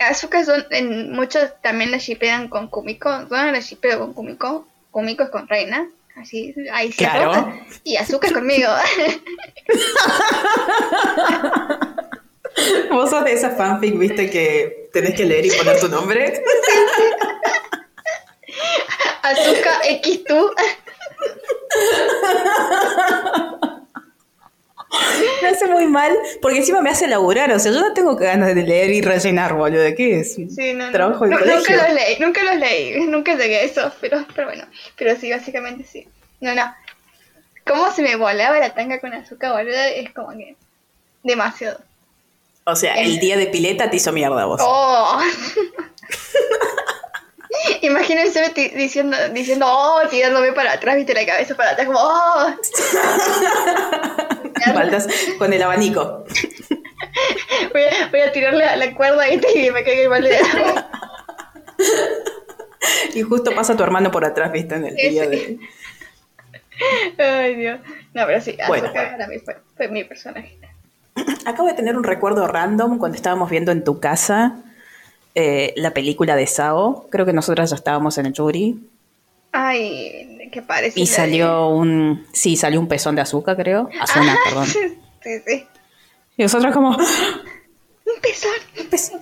Speaker 1: azúcar son, en muchos también la shipean con Kumiko. Yo no la shipeo con Kumiko. Kumiko es con Reina. Así, ahí sí.
Speaker 2: Claro.
Speaker 1: Y azúcar conmigo. <laughs>
Speaker 2: vos sos de esa fanfic, viste, que tenés que leer y poner tu nombre.
Speaker 1: azúcar X tú. <laughs> <laughs>
Speaker 2: Me hace muy mal, porque encima me hace laburar. O sea, yo no tengo ganas de leer y rellenar, boludo. ¿Qué es?
Speaker 1: Sí, no, no.
Speaker 2: Trabajo.
Speaker 1: Nunca los leí, nunca los leí. <laughs> Nunca llegué a eso, pero, pero bueno. Pero sí, básicamente sí. No, no. Cómo se me volaba la tanga con azúcar, boludo, es como que demasiado.
Speaker 2: O sea, el día de pileta te hizo mierda vos.
Speaker 1: Oh. <laughs> Imagínense diciendo, diciendo, oh, tirándome para atrás, viste la cabeza para atrás, como, oh.
Speaker 2: Con el abanico.
Speaker 1: Voy a, voy a tirarle a la cuerda y me caiga el balde de agua.
Speaker 2: Y justo pasa tu hermano por atrás, viste, en el
Speaker 1: Sí,
Speaker 2: día
Speaker 1: sí.
Speaker 2: de...
Speaker 1: Ay, Dios. No, pero sí,
Speaker 2: Bueno.
Speaker 1: Azúcar para mí fue, fue mi personaje.
Speaker 2: Acabo de tener un recuerdo random cuando estábamos viendo en tu casa eh, la película de Sao. Creo que nosotras ya estábamos en el jury.
Speaker 1: Ay, qué parece.
Speaker 2: Y salió un... Sí, salió un pezón de azúcar, creo. Azuna, perdón. <laughs>
Speaker 1: Sí, sí.
Speaker 2: Y nosotros como... <gasps>
Speaker 1: Un pezón.
Speaker 2: Un pezón.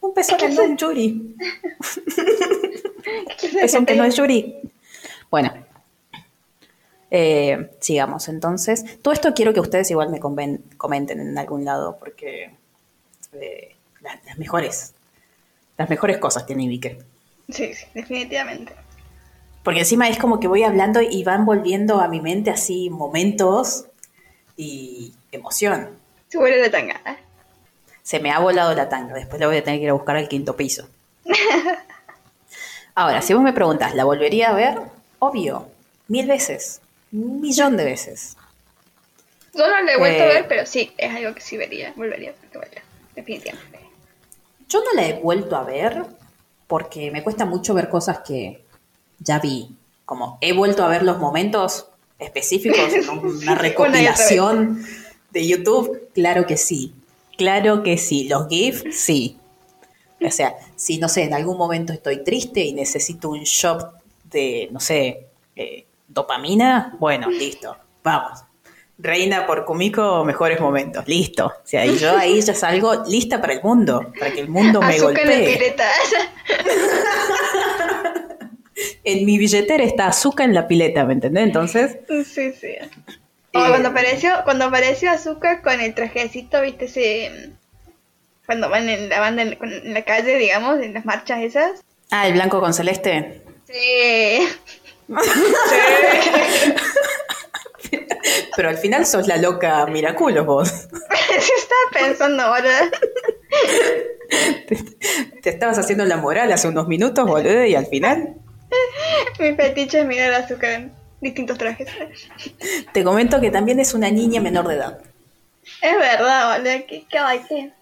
Speaker 2: Un pezón que no es Yuri.
Speaker 1: ¿Qué
Speaker 2: Un pezón que no es Yuri. Bueno. Eh, sigamos entonces. Todo esto quiero que ustedes igual me comenten en algún lado porque eh, las, las mejores las mejores cosas tiene Ibique.
Speaker 1: Sí, sí, definitivamente.
Speaker 2: Porque encima es como que voy hablando y van volviendo a mi mente así momentos y emoción.
Speaker 1: Se vuelve de tanga. ¿eh?
Speaker 2: Se me ha volado la tanga, después la voy a tener que ir a buscar al quinto piso. <laughs> Ahora, si vos me preguntas, ¿la volvería a ver? Obvio, mil veces, un millón de veces.
Speaker 1: Yo no lo he vuelto a
Speaker 2: Eh.
Speaker 1: ver, pero sí, es algo que sí vería, volvería a verlo, definitivamente.
Speaker 2: Yo no la he vuelto a ver porque me cuesta mucho ver cosas que ya vi. Como he vuelto a ver los momentos específicos una <laughs> recopilación de YouTube. Claro que sí. Claro que sí. Los GIFs, sí. O sea, si no sé, en algún momento estoy triste y necesito un shot de, no sé, eh, dopamina, bueno, listo, vamos. Reina por Kumiko, mejores momentos, listo. O sea, y yo ahí ya salgo lista para el mundo, para que el mundo me
Speaker 1: Azúcar
Speaker 2: golpee. <laughs> En mi billetera está azúcar en la pileta, ¿me entendés? Entonces,
Speaker 1: sí, sí. O
Speaker 2: Eh.
Speaker 1: cuando apareció, cuando apareció Azúcar con el trajecito, viste ese cuando van en la banda en, en la calle, digamos, en las marchas esas.
Speaker 2: ah, el blanco con celeste.
Speaker 1: Sí. <laughs>
Speaker 2: Pero al final sos la loca Miraculos vos. <laughs>
Speaker 1: Sí, estaba pensando ahora.
Speaker 2: Te estabas haciendo la moral hace unos minutos, boludo, y al final <laughs>
Speaker 1: Mi fetiche es mirar azúcar en distintos trajes.
Speaker 2: te comento que también es una niña menor de edad.
Speaker 1: Es verdad, boludo. Qué, qué baite.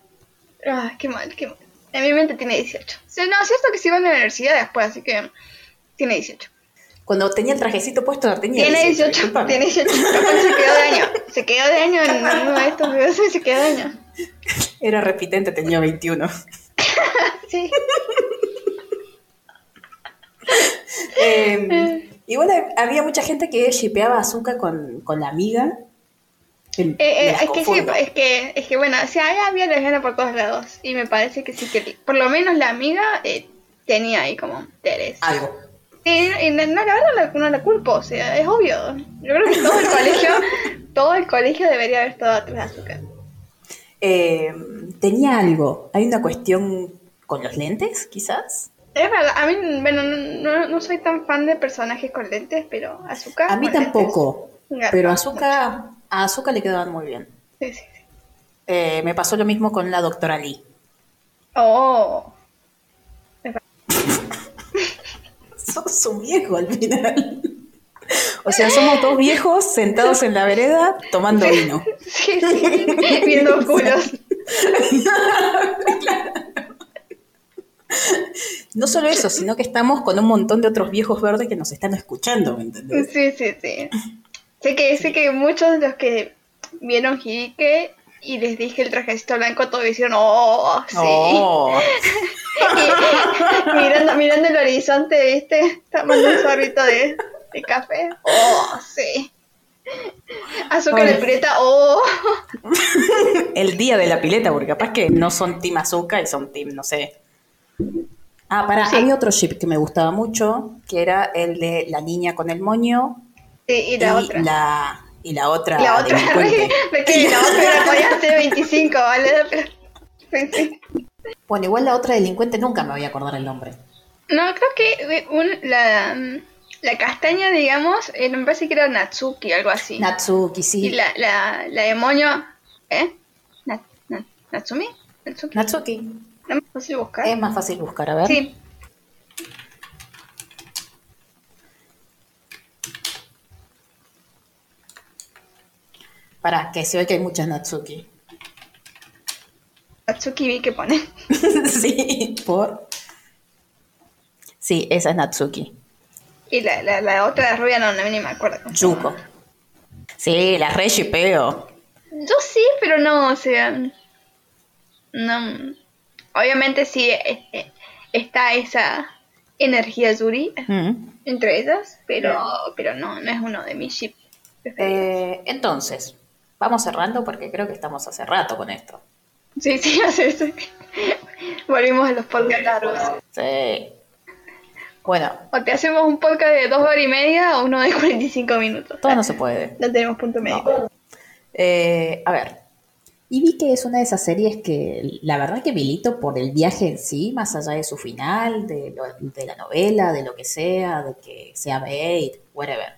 Speaker 1: Ah, qué mal, qué mal. En mi mente tiene 18. Sí, no, es cierto que sí va a la universidad después, así que tiene 18.
Speaker 2: Cuando tenía el trajecito puesto tenía
Speaker 1: Tiene 18,
Speaker 2: disculpame.
Speaker 1: tiene 18. Capaz se quedó de año. Se quedó de año en uno de estos videos y se quedó de año. <laughs>
Speaker 2: Era repitente, tenía 21. <laughs>
Speaker 1: Sí. <laughs>
Speaker 2: Eh, igual había mucha gente que shipeaba a Azuka con, con la amiga.
Speaker 1: Eh, eh,
Speaker 2: Las
Speaker 1: es que sí, es que, es que bueno, o sea, ahí había lesbiana por todos lados. Y me parece que sí que, por lo menos la amiga eh, tenía ahí como interés.
Speaker 2: Algo.
Speaker 1: Sí, y no, la verdad no no la culpo, o sea, es obvio. Yo creo que todo el colegio, <laughs> todo el colegio debería haber estado atrás de azúcar.
Speaker 2: Eh, tenía algo. Hay una cuestión con los lentes, quizás.
Speaker 1: Es verdad, a mí, bueno, no, no, soy tan fan de personajes con lentes, pero azúcar.
Speaker 2: A mí tampoco.
Speaker 1: lentes,
Speaker 2: Pero a
Speaker 1: garpa
Speaker 2: Azuka, a Azuka le quedaban muy bien.
Speaker 1: Sí, sí, sí.
Speaker 2: Eh, me pasó lo mismo con la doctora Lee.
Speaker 1: Oh. <laughs>
Speaker 2: Sos un viejo al final. O sea, somos dos viejos sentados en la vereda tomando vino. <laughs>
Speaker 1: Sí, sí. Viendo <laughs> culos.
Speaker 2: No solo eso, sino que estamos con un montón de otros viejos verdes que nos están escuchando, ¿me entendés?
Speaker 1: Sí, sí, sí. Sé que, sé que muchos de los que vieron Hike y les dije el trajecito blanco, todos hicieron, oh, sí.
Speaker 2: Oh, <laughs>
Speaker 1: Y mirando, mirando el horizonte, ¿viste? Tomando un sorbito de, de café. Oh, sí. Azúcar de
Speaker 2: Ay.
Speaker 1: pireta, oh.
Speaker 2: el día de la pileta, porque capaz que no son Team Azúcar y son Team, no sé. Ah, para,
Speaker 1: Sí.
Speaker 2: había otro ship que me gustaba mucho, que era el de la niña con el moño
Speaker 1: Sí, y la otra.
Speaker 2: la, y la otra,
Speaker 1: La otra, <laughs> me quedé, la otra podía ser 25, ¿vale?
Speaker 2: Bueno, igual la otra delincuente nunca me voy a acordar el nombre.
Speaker 1: No, creo que eh, un- la, la castaña, digamos, eh, me parece que era Natsuki, algo así.
Speaker 2: Natsuki, sí.
Speaker 1: Y la, la, la demonio, ¿eh? Na- na- ¿Natsumi? ¿Natsuki?
Speaker 2: Natsuki.
Speaker 1: ¿No me es fácil buscar?
Speaker 2: Es más fácil buscar, a ver.
Speaker 1: Sí.
Speaker 2: Para, que se ve que hay muchas Natsuki.
Speaker 1: Natsuki vi que pone. <laughs>
Speaker 2: sí, por. Sí, esa es Natsuki.
Speaker 1: Y la, la, la otra rubia no, no, ni me acuerdo.
Speaker 2: Yuko. Sí, la re shipeo.
Speaker 1: Yo sí, pero no, o sea. No. Obviamente sí eh, eh, está esa energía Yuri
Speaker 2: Mm.
Speaker 1: entre ellas, pero, pero no, no es uno de mis chips.
Speaker 2: Eh, entonces, vamos cerrando porque creo que estamos hace rato con esto.
Speaker 1: Sí, sí, <laughs> hace eso. Volvimos a los podcasts largos.
Speaker 2: Sí. Bueno,
Speaker 1: O te hacemos un podcast de dos horas y media o uno de 45 minutos.
Speaker 2: todo no se puede.
Speaker 1: No tenemos punto medio.
Speaker 2: Eh, a ver,
Speaker 3: Y vi que es una de esas series que la verdad que milito por el viaje en sí, más allá de su final, de, lo- de la novela, de lo que sea, de que sea bait, whatever.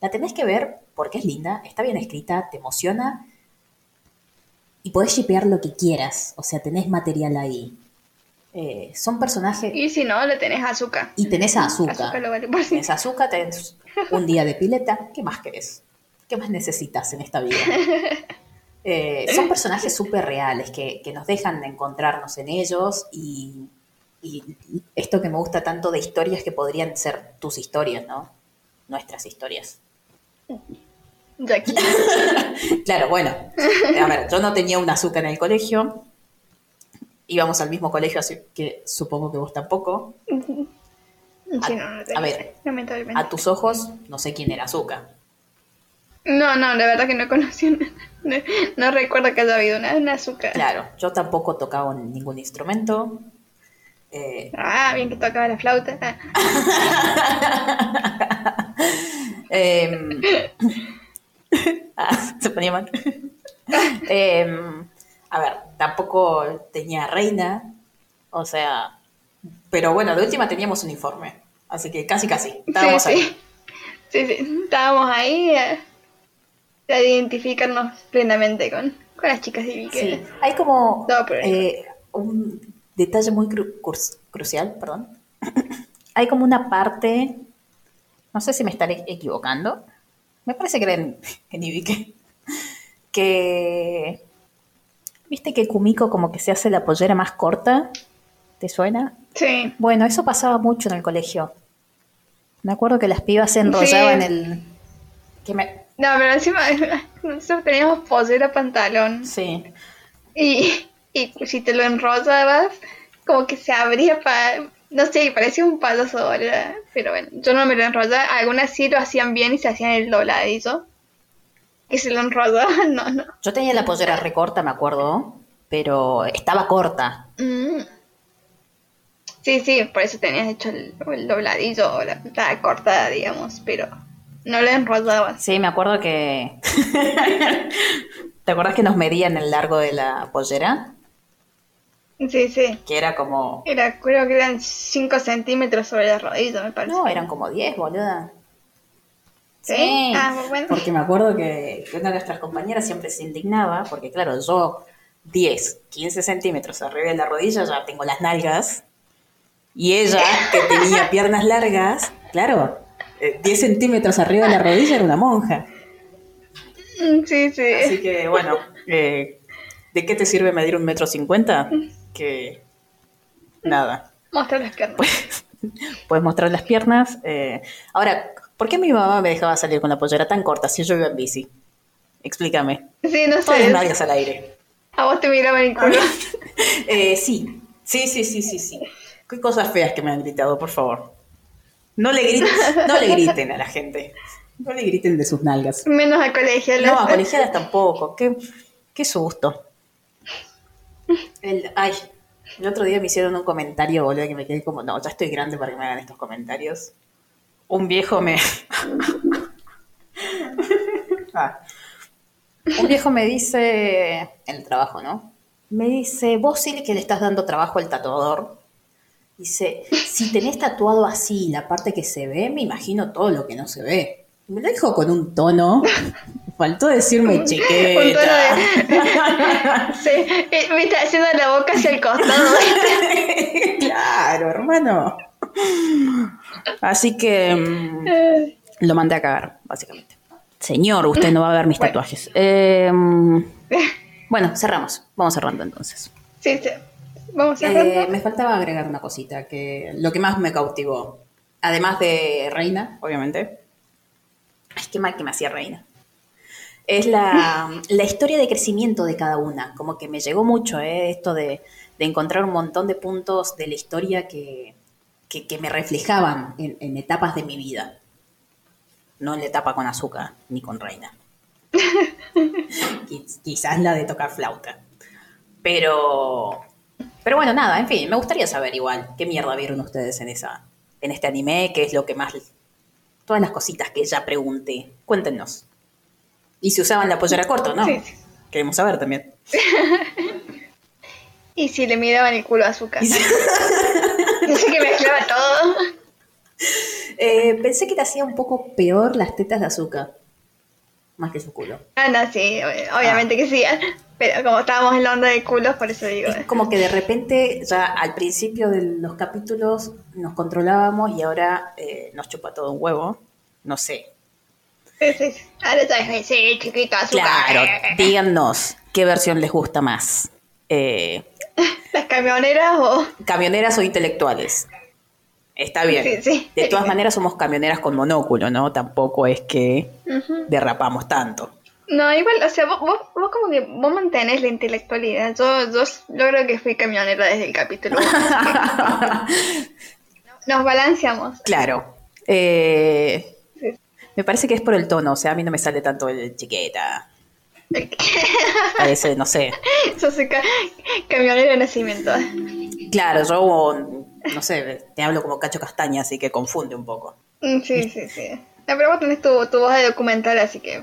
Speaker 3: La tenés que ver porque es linda, está bien escrita, te emociona y podés shipear lo que quieras, o sea, tenés material ahí. Eh, son personajes
Speaker 1: Y si no, le tenés azúcar.
Speaker 3: y tenés a
Speaker 1: Azúcar lo vale por sí.
Speaker 2: tenés azúcar, tenés un día de pileta, ¿qué más querés? ¿Qué más necesitas en esta vida? <laughs> Eh, son personajes súper reales que, que nos dejan encontrarnos en ellos y, y esto que me gusta tanto de historias que podrían ser tus historias, ¿no? Nuestras historias.
Speaker 1: Jackie. <laughs>
Speaker 2: Claro, bueno, a ver, yo no tenía un azúcar en el colegio, íbamos al mismo colegio, así que supongo que vos tampoco.
Speaker 1: Sí, no, no tengo.
Speaker 2: a ver,
Speaker 1: Lamentablemente.
Speaker 2: A tus ojos, no sé quién era azúcar.
Speaker 1: No, no, la verdad que no conocí. una- <laughs> No, no recuerdo que haya habido una, una azúcar.
Speaker 2: Claro, yo tampoco tocaba ningún instrumento. Eh,
Speaker 1: Ah, bien que tocaba la flauta. Ah, <laughs>
Speaker 2: Em, <laughs> ah, se ponía mal. Em, a ver, tampoco tenía reina, o sea, pero bueno, de última teníamos un informe, Así que casi, casi.
Speaker 1: Sí,
Speaker 2: Estábamos
Speaker 1: sí.
Speaker 2: ahí.
Speaker 1: Sí, sí. Estábamos ahí a identificarnos plenamente con, con las chicas de Vicky.
Speaker 2: Sí, hay como eh, un detalle muy cru- cru- crucial, perdón. <clears throat> hay como una parte, no sé si me estaré equivocando, me parece que era en, <laughs> en Iquique, <laughs> que, viste que Kumiko como que se hace la pollera más corta, ¿te suena?
Speaker 1: Sí.
Speaker 2: Bueno, eso pasaba mucho en el colegio. Me acuerdo que las pibas se enrollaban
Speaker 1: Sí.
Speaker 2: el... Que me...
Speaker 1: No, pero encima <laughs> nosotros teníamos pollera pantalón.
Speaker 2: Sí,
Speaker 1: Y, y si te lo enrollabas, como que se abría para. No sé, parecía un payaso, ¿verdad? Pero bueno, yo no me lo enrollaba. Algunas sí lo hacían bien y se hacían el dobladillo. Que se lo enrollaban, <laughs> no, no.
Speaker 2: yo tenía la pollera recorta, me acuerdo, pero estaba corta.
Speaker 1: Mm. Sí, sí, por eso tenías hecho el, el dobladillo o la, la cortada, digamos, pero no lo enrollabas.
Speaker 2: Sí, me acuerdo que... <laughs> ¿Te acuerdas que nos medían el largo de la pollera?
Speaker 1: Sí, sí.
Speaker 2: Que era como...
Speaker 1: Era, creo que eran 5 centímetros sobre la rodilla, me parece.
Speaker 2: No, eran como 10, boluda.
Speaker 1: ¿Sí? Ah, bueno.
Speaker 2: Porque me acuerdo que, una de nuestras compañeras siempre se indignaba, porque claro, yo 10, 15 centímetros arriba de la rodilla ya tengo las nalgas, y ella, que tenía piernas largas, claro, 10 centímetros arriba de la rodilla era una monja.
Speaker 1: Mm, Sí, sí.
Speaker 2: Así que bueno, eh, ¿de qué te sirve medir un metro cincuenta? Que nada.
Speaker 1: Mostrar las piernas.
Speaker 2: Puedes mostrar las piernas. eh. Ahora, ¿por qué mi mamá me dejaba salir con la pollera tan corta si yo iba en bici? Explícame.
Speaker 1: Sí, no
Speaker 2: Todas las
Speaker 1: sé.
Speaker 2: nalgas al aire.
Speaker 1: A vos te miraban el culo. <laughs>
Speaker 2: Eh, sí, sí, sí, sí, sí, sí. Qué cosas feas que me han gritado, por favor. No le griten, no le <laughs> griten a la gente. No le griten de sus nalgas.
Speaker 1: Menos a colegio.
Speaker 2: No, a colegialas tampoco. Qué, qué susto. El, ay, el otro día me hicieron un comentario, boludo, que me quedé como, no, ya estoy grande para que me hagan estos comentarios. Un viejo me... <laughs> Ah. Un viejo me dice, en el trabajo, ¿no? Me dice, vos sí que le estás dando trabajo al tatuador. Dice, si tenés tatuado así la parte que se ve, me imagino todo lo que no se ve. Me lo dijo con un tono. Faltó decirme
Speaker 1: Un
Speaker 2: chiqueta.
Speaker 1: tono de... <laughs> sí, me está haciendo la boca hacia el costado.
Speaker 2: claro, hermano. Así que mm, lo mandé a cagar, básicamente. Señor, usted no va a ver mis
Speaker 1: Bueno.
Speaker 2: tatuajes. Eh, bueno, cerramos. Vamos cerrando entonces.
Speaker 1: sí, sí. Vamos
Speaker 2: Eh, me faltaba agregar una cosita, que lo que más me cautivó, además de Reina, obviamente, ay, qué mal que me hacía Reina, es la, <laughs> la historia de crecimiento de cada una, como que me llegó mucho eh, esto de, de encontrar un montón de puntos de la historia que, que, que me reflejaban en, en etapas de mi vida, no en la etapa con azúcar ni con Reina. Quiz- <laughs> Quizás la de tocar flauta. Pero pero bueno, nada, en fin, me gustaría saber igual qué mierda vieron ustedes en esa, en este anime, qué es lo que más, todas las cositas que ya pregunté, cuéntenos. Y si usaban la pollera corta no,
Speaker 1: Sí,
Speaker 2: queremos saber también. <laughs>
Speaker 1: Y si le miraban el culo a
Speaker 2: si- <laughs>
Speaker 1: Dice que mezclaba todo. <laughs>
Speaker 2: Eh, pensé que te hacía un poco peor las tetas de azúcar, más que su culo.
Speaker 1: Ah, no, sí, ob- obviamente que sí. Pero como estábamos en la onda de culos, por eso digo.
Speaker 2: Es como que de repente ya al principio de los capítulos nos controlábamos y ahora eh, nos chupa todo un huevo, no sé.
Speaker 1: Ahora ya es, sí, chiquito, azúcar.
Speaker 2: Claro, díganos qué versión les gusta más. Eh, <laughs>
Speaker 1: Las camioneras o...
Speaker 2: camioneras o intelectuales. Está bien.
Speaker 1: Sí, sí.
Speaker 2: De todas maneras somos camioneras con monóculo, ¿no? Tampoco es que derrapamos tanto.
Speaker 1: No, igual, o sea, vos, vos, vos como que vos mantenés la intelectualidad. Yo, yo, yo creo que fui camionera desde el capítulo. <laughs> Nos balanceamos.
Speaker 2: claro. Eh,
Speaker 1: Sí.
Speaker 2: me parece que es por el tono, o sea, a mí no me sale tanto el chiqueta. Parece, no sé. <laughs>
Speaker 1: Yo soy ca- camionera de nacimiento.
Speaker 2: Claro, yo, no sé, te hablo como cacho castaña, así que confunde un poco.
Speaker 1: Mm, Sí, sí, sí. No, pero vos tenés tu, tu voz de documental, así que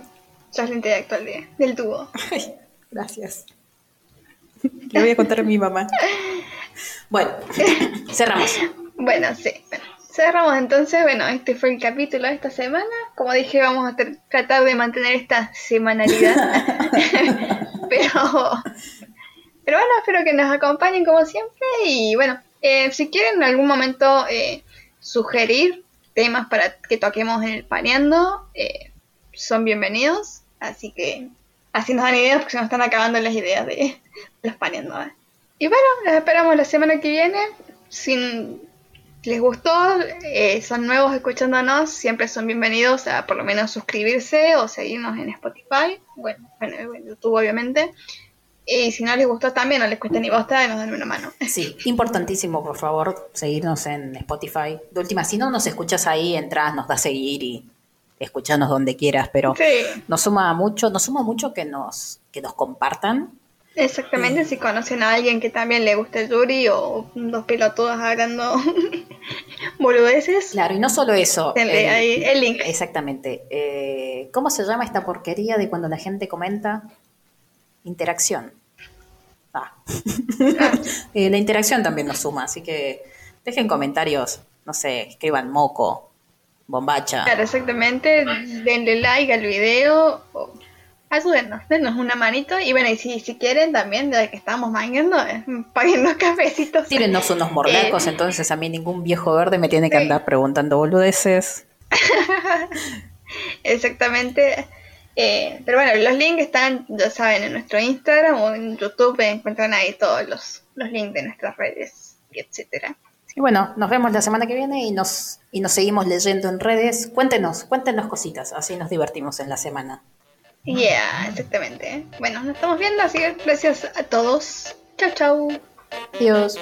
Speaker 1: sos la intelectual de- del tubo.
Speaker 2: Ay, gracias. Le voy a contar a mi mamá. Bueno, cerramos.
Speaker 1: Bueno, sí. Bueno. cerramos entonces. Bueno, este fue el capítulo de esta semana. Como dije, vamos a tratar de mantener esta semanalidad. <laughs> pero, pero bueno, espero que nos acompañen como siempre. Y bueno, eh, si quieren en algún momento eh, sugerir temas para que toquemos en el Paneando, eh, son bienvenidos. Así que así nos dan ideas porque se nos están acabando las ideas de los Paneando. Y bueno, los esperamos la semana que viene. Si les gustó, eh, son nuevos escuchándonos, siempre son bienvenidos a por lo menos suscribirse o seguirnos en Spotify. Bueno, en YouTube obviamente. Y si no les gustó también, no les cuesta ni bosta, nos dan una mano.
Speaker 2: Sí, importantísimo, por favor, seguirnos en Spotify. De última, si no nos escuchas ahí, entras, nos da seguir y escuchanos donde quieras, pero nos suma mucho, nos suma mucho que nos, que nos compartan.
Speaker 1: Exactamente, si conocen a alguien que también le gusta el Yuri o dos pelotudos hablando <laughs> boludeces.
Speaker 2: Claro, y no solo eso.
Speaker 1: el, ahí el link.
Speaker 2: Exactamente. Eh, ¿Cómo se llama esta porquería de cuando la gente comenta? Interacción. Ah. <laughs> Eh, la interacción también nos suma, así que dejen comentarios, no sé, escriban moco, bombacha.
Speaker 1: Claro, exactamente, denle like al video, ayúdennos, denos una manito y bueno, y si, si quieren también, de que estamos mangueando, <laughs> paguen cafecitos.
Speaker 2: Tírenos unos mordacos, eh, entonces a mí ningún viejo verde me tiene que andar preguntando boludeces. <laughs>
Speaker 1: Exactamente. Eh, pero bueno, los links están, ya saben, en nuestro Instagram o en YouTube encuentran ahí todos los, los links de nuestras redes, etcétera.
Speaker 2: Y bueno, nos vemos la semana que viene y nos, y nos seguimos leyendo en redes. Cuéntenos, cuéntenos cositas, así nos divertimos en la semana.
Speaker 1: Yeah, exactamente. Bueno, nos estamos viendo, así que gracias a todos. Chau, chau.
Speaker 2: Adiós.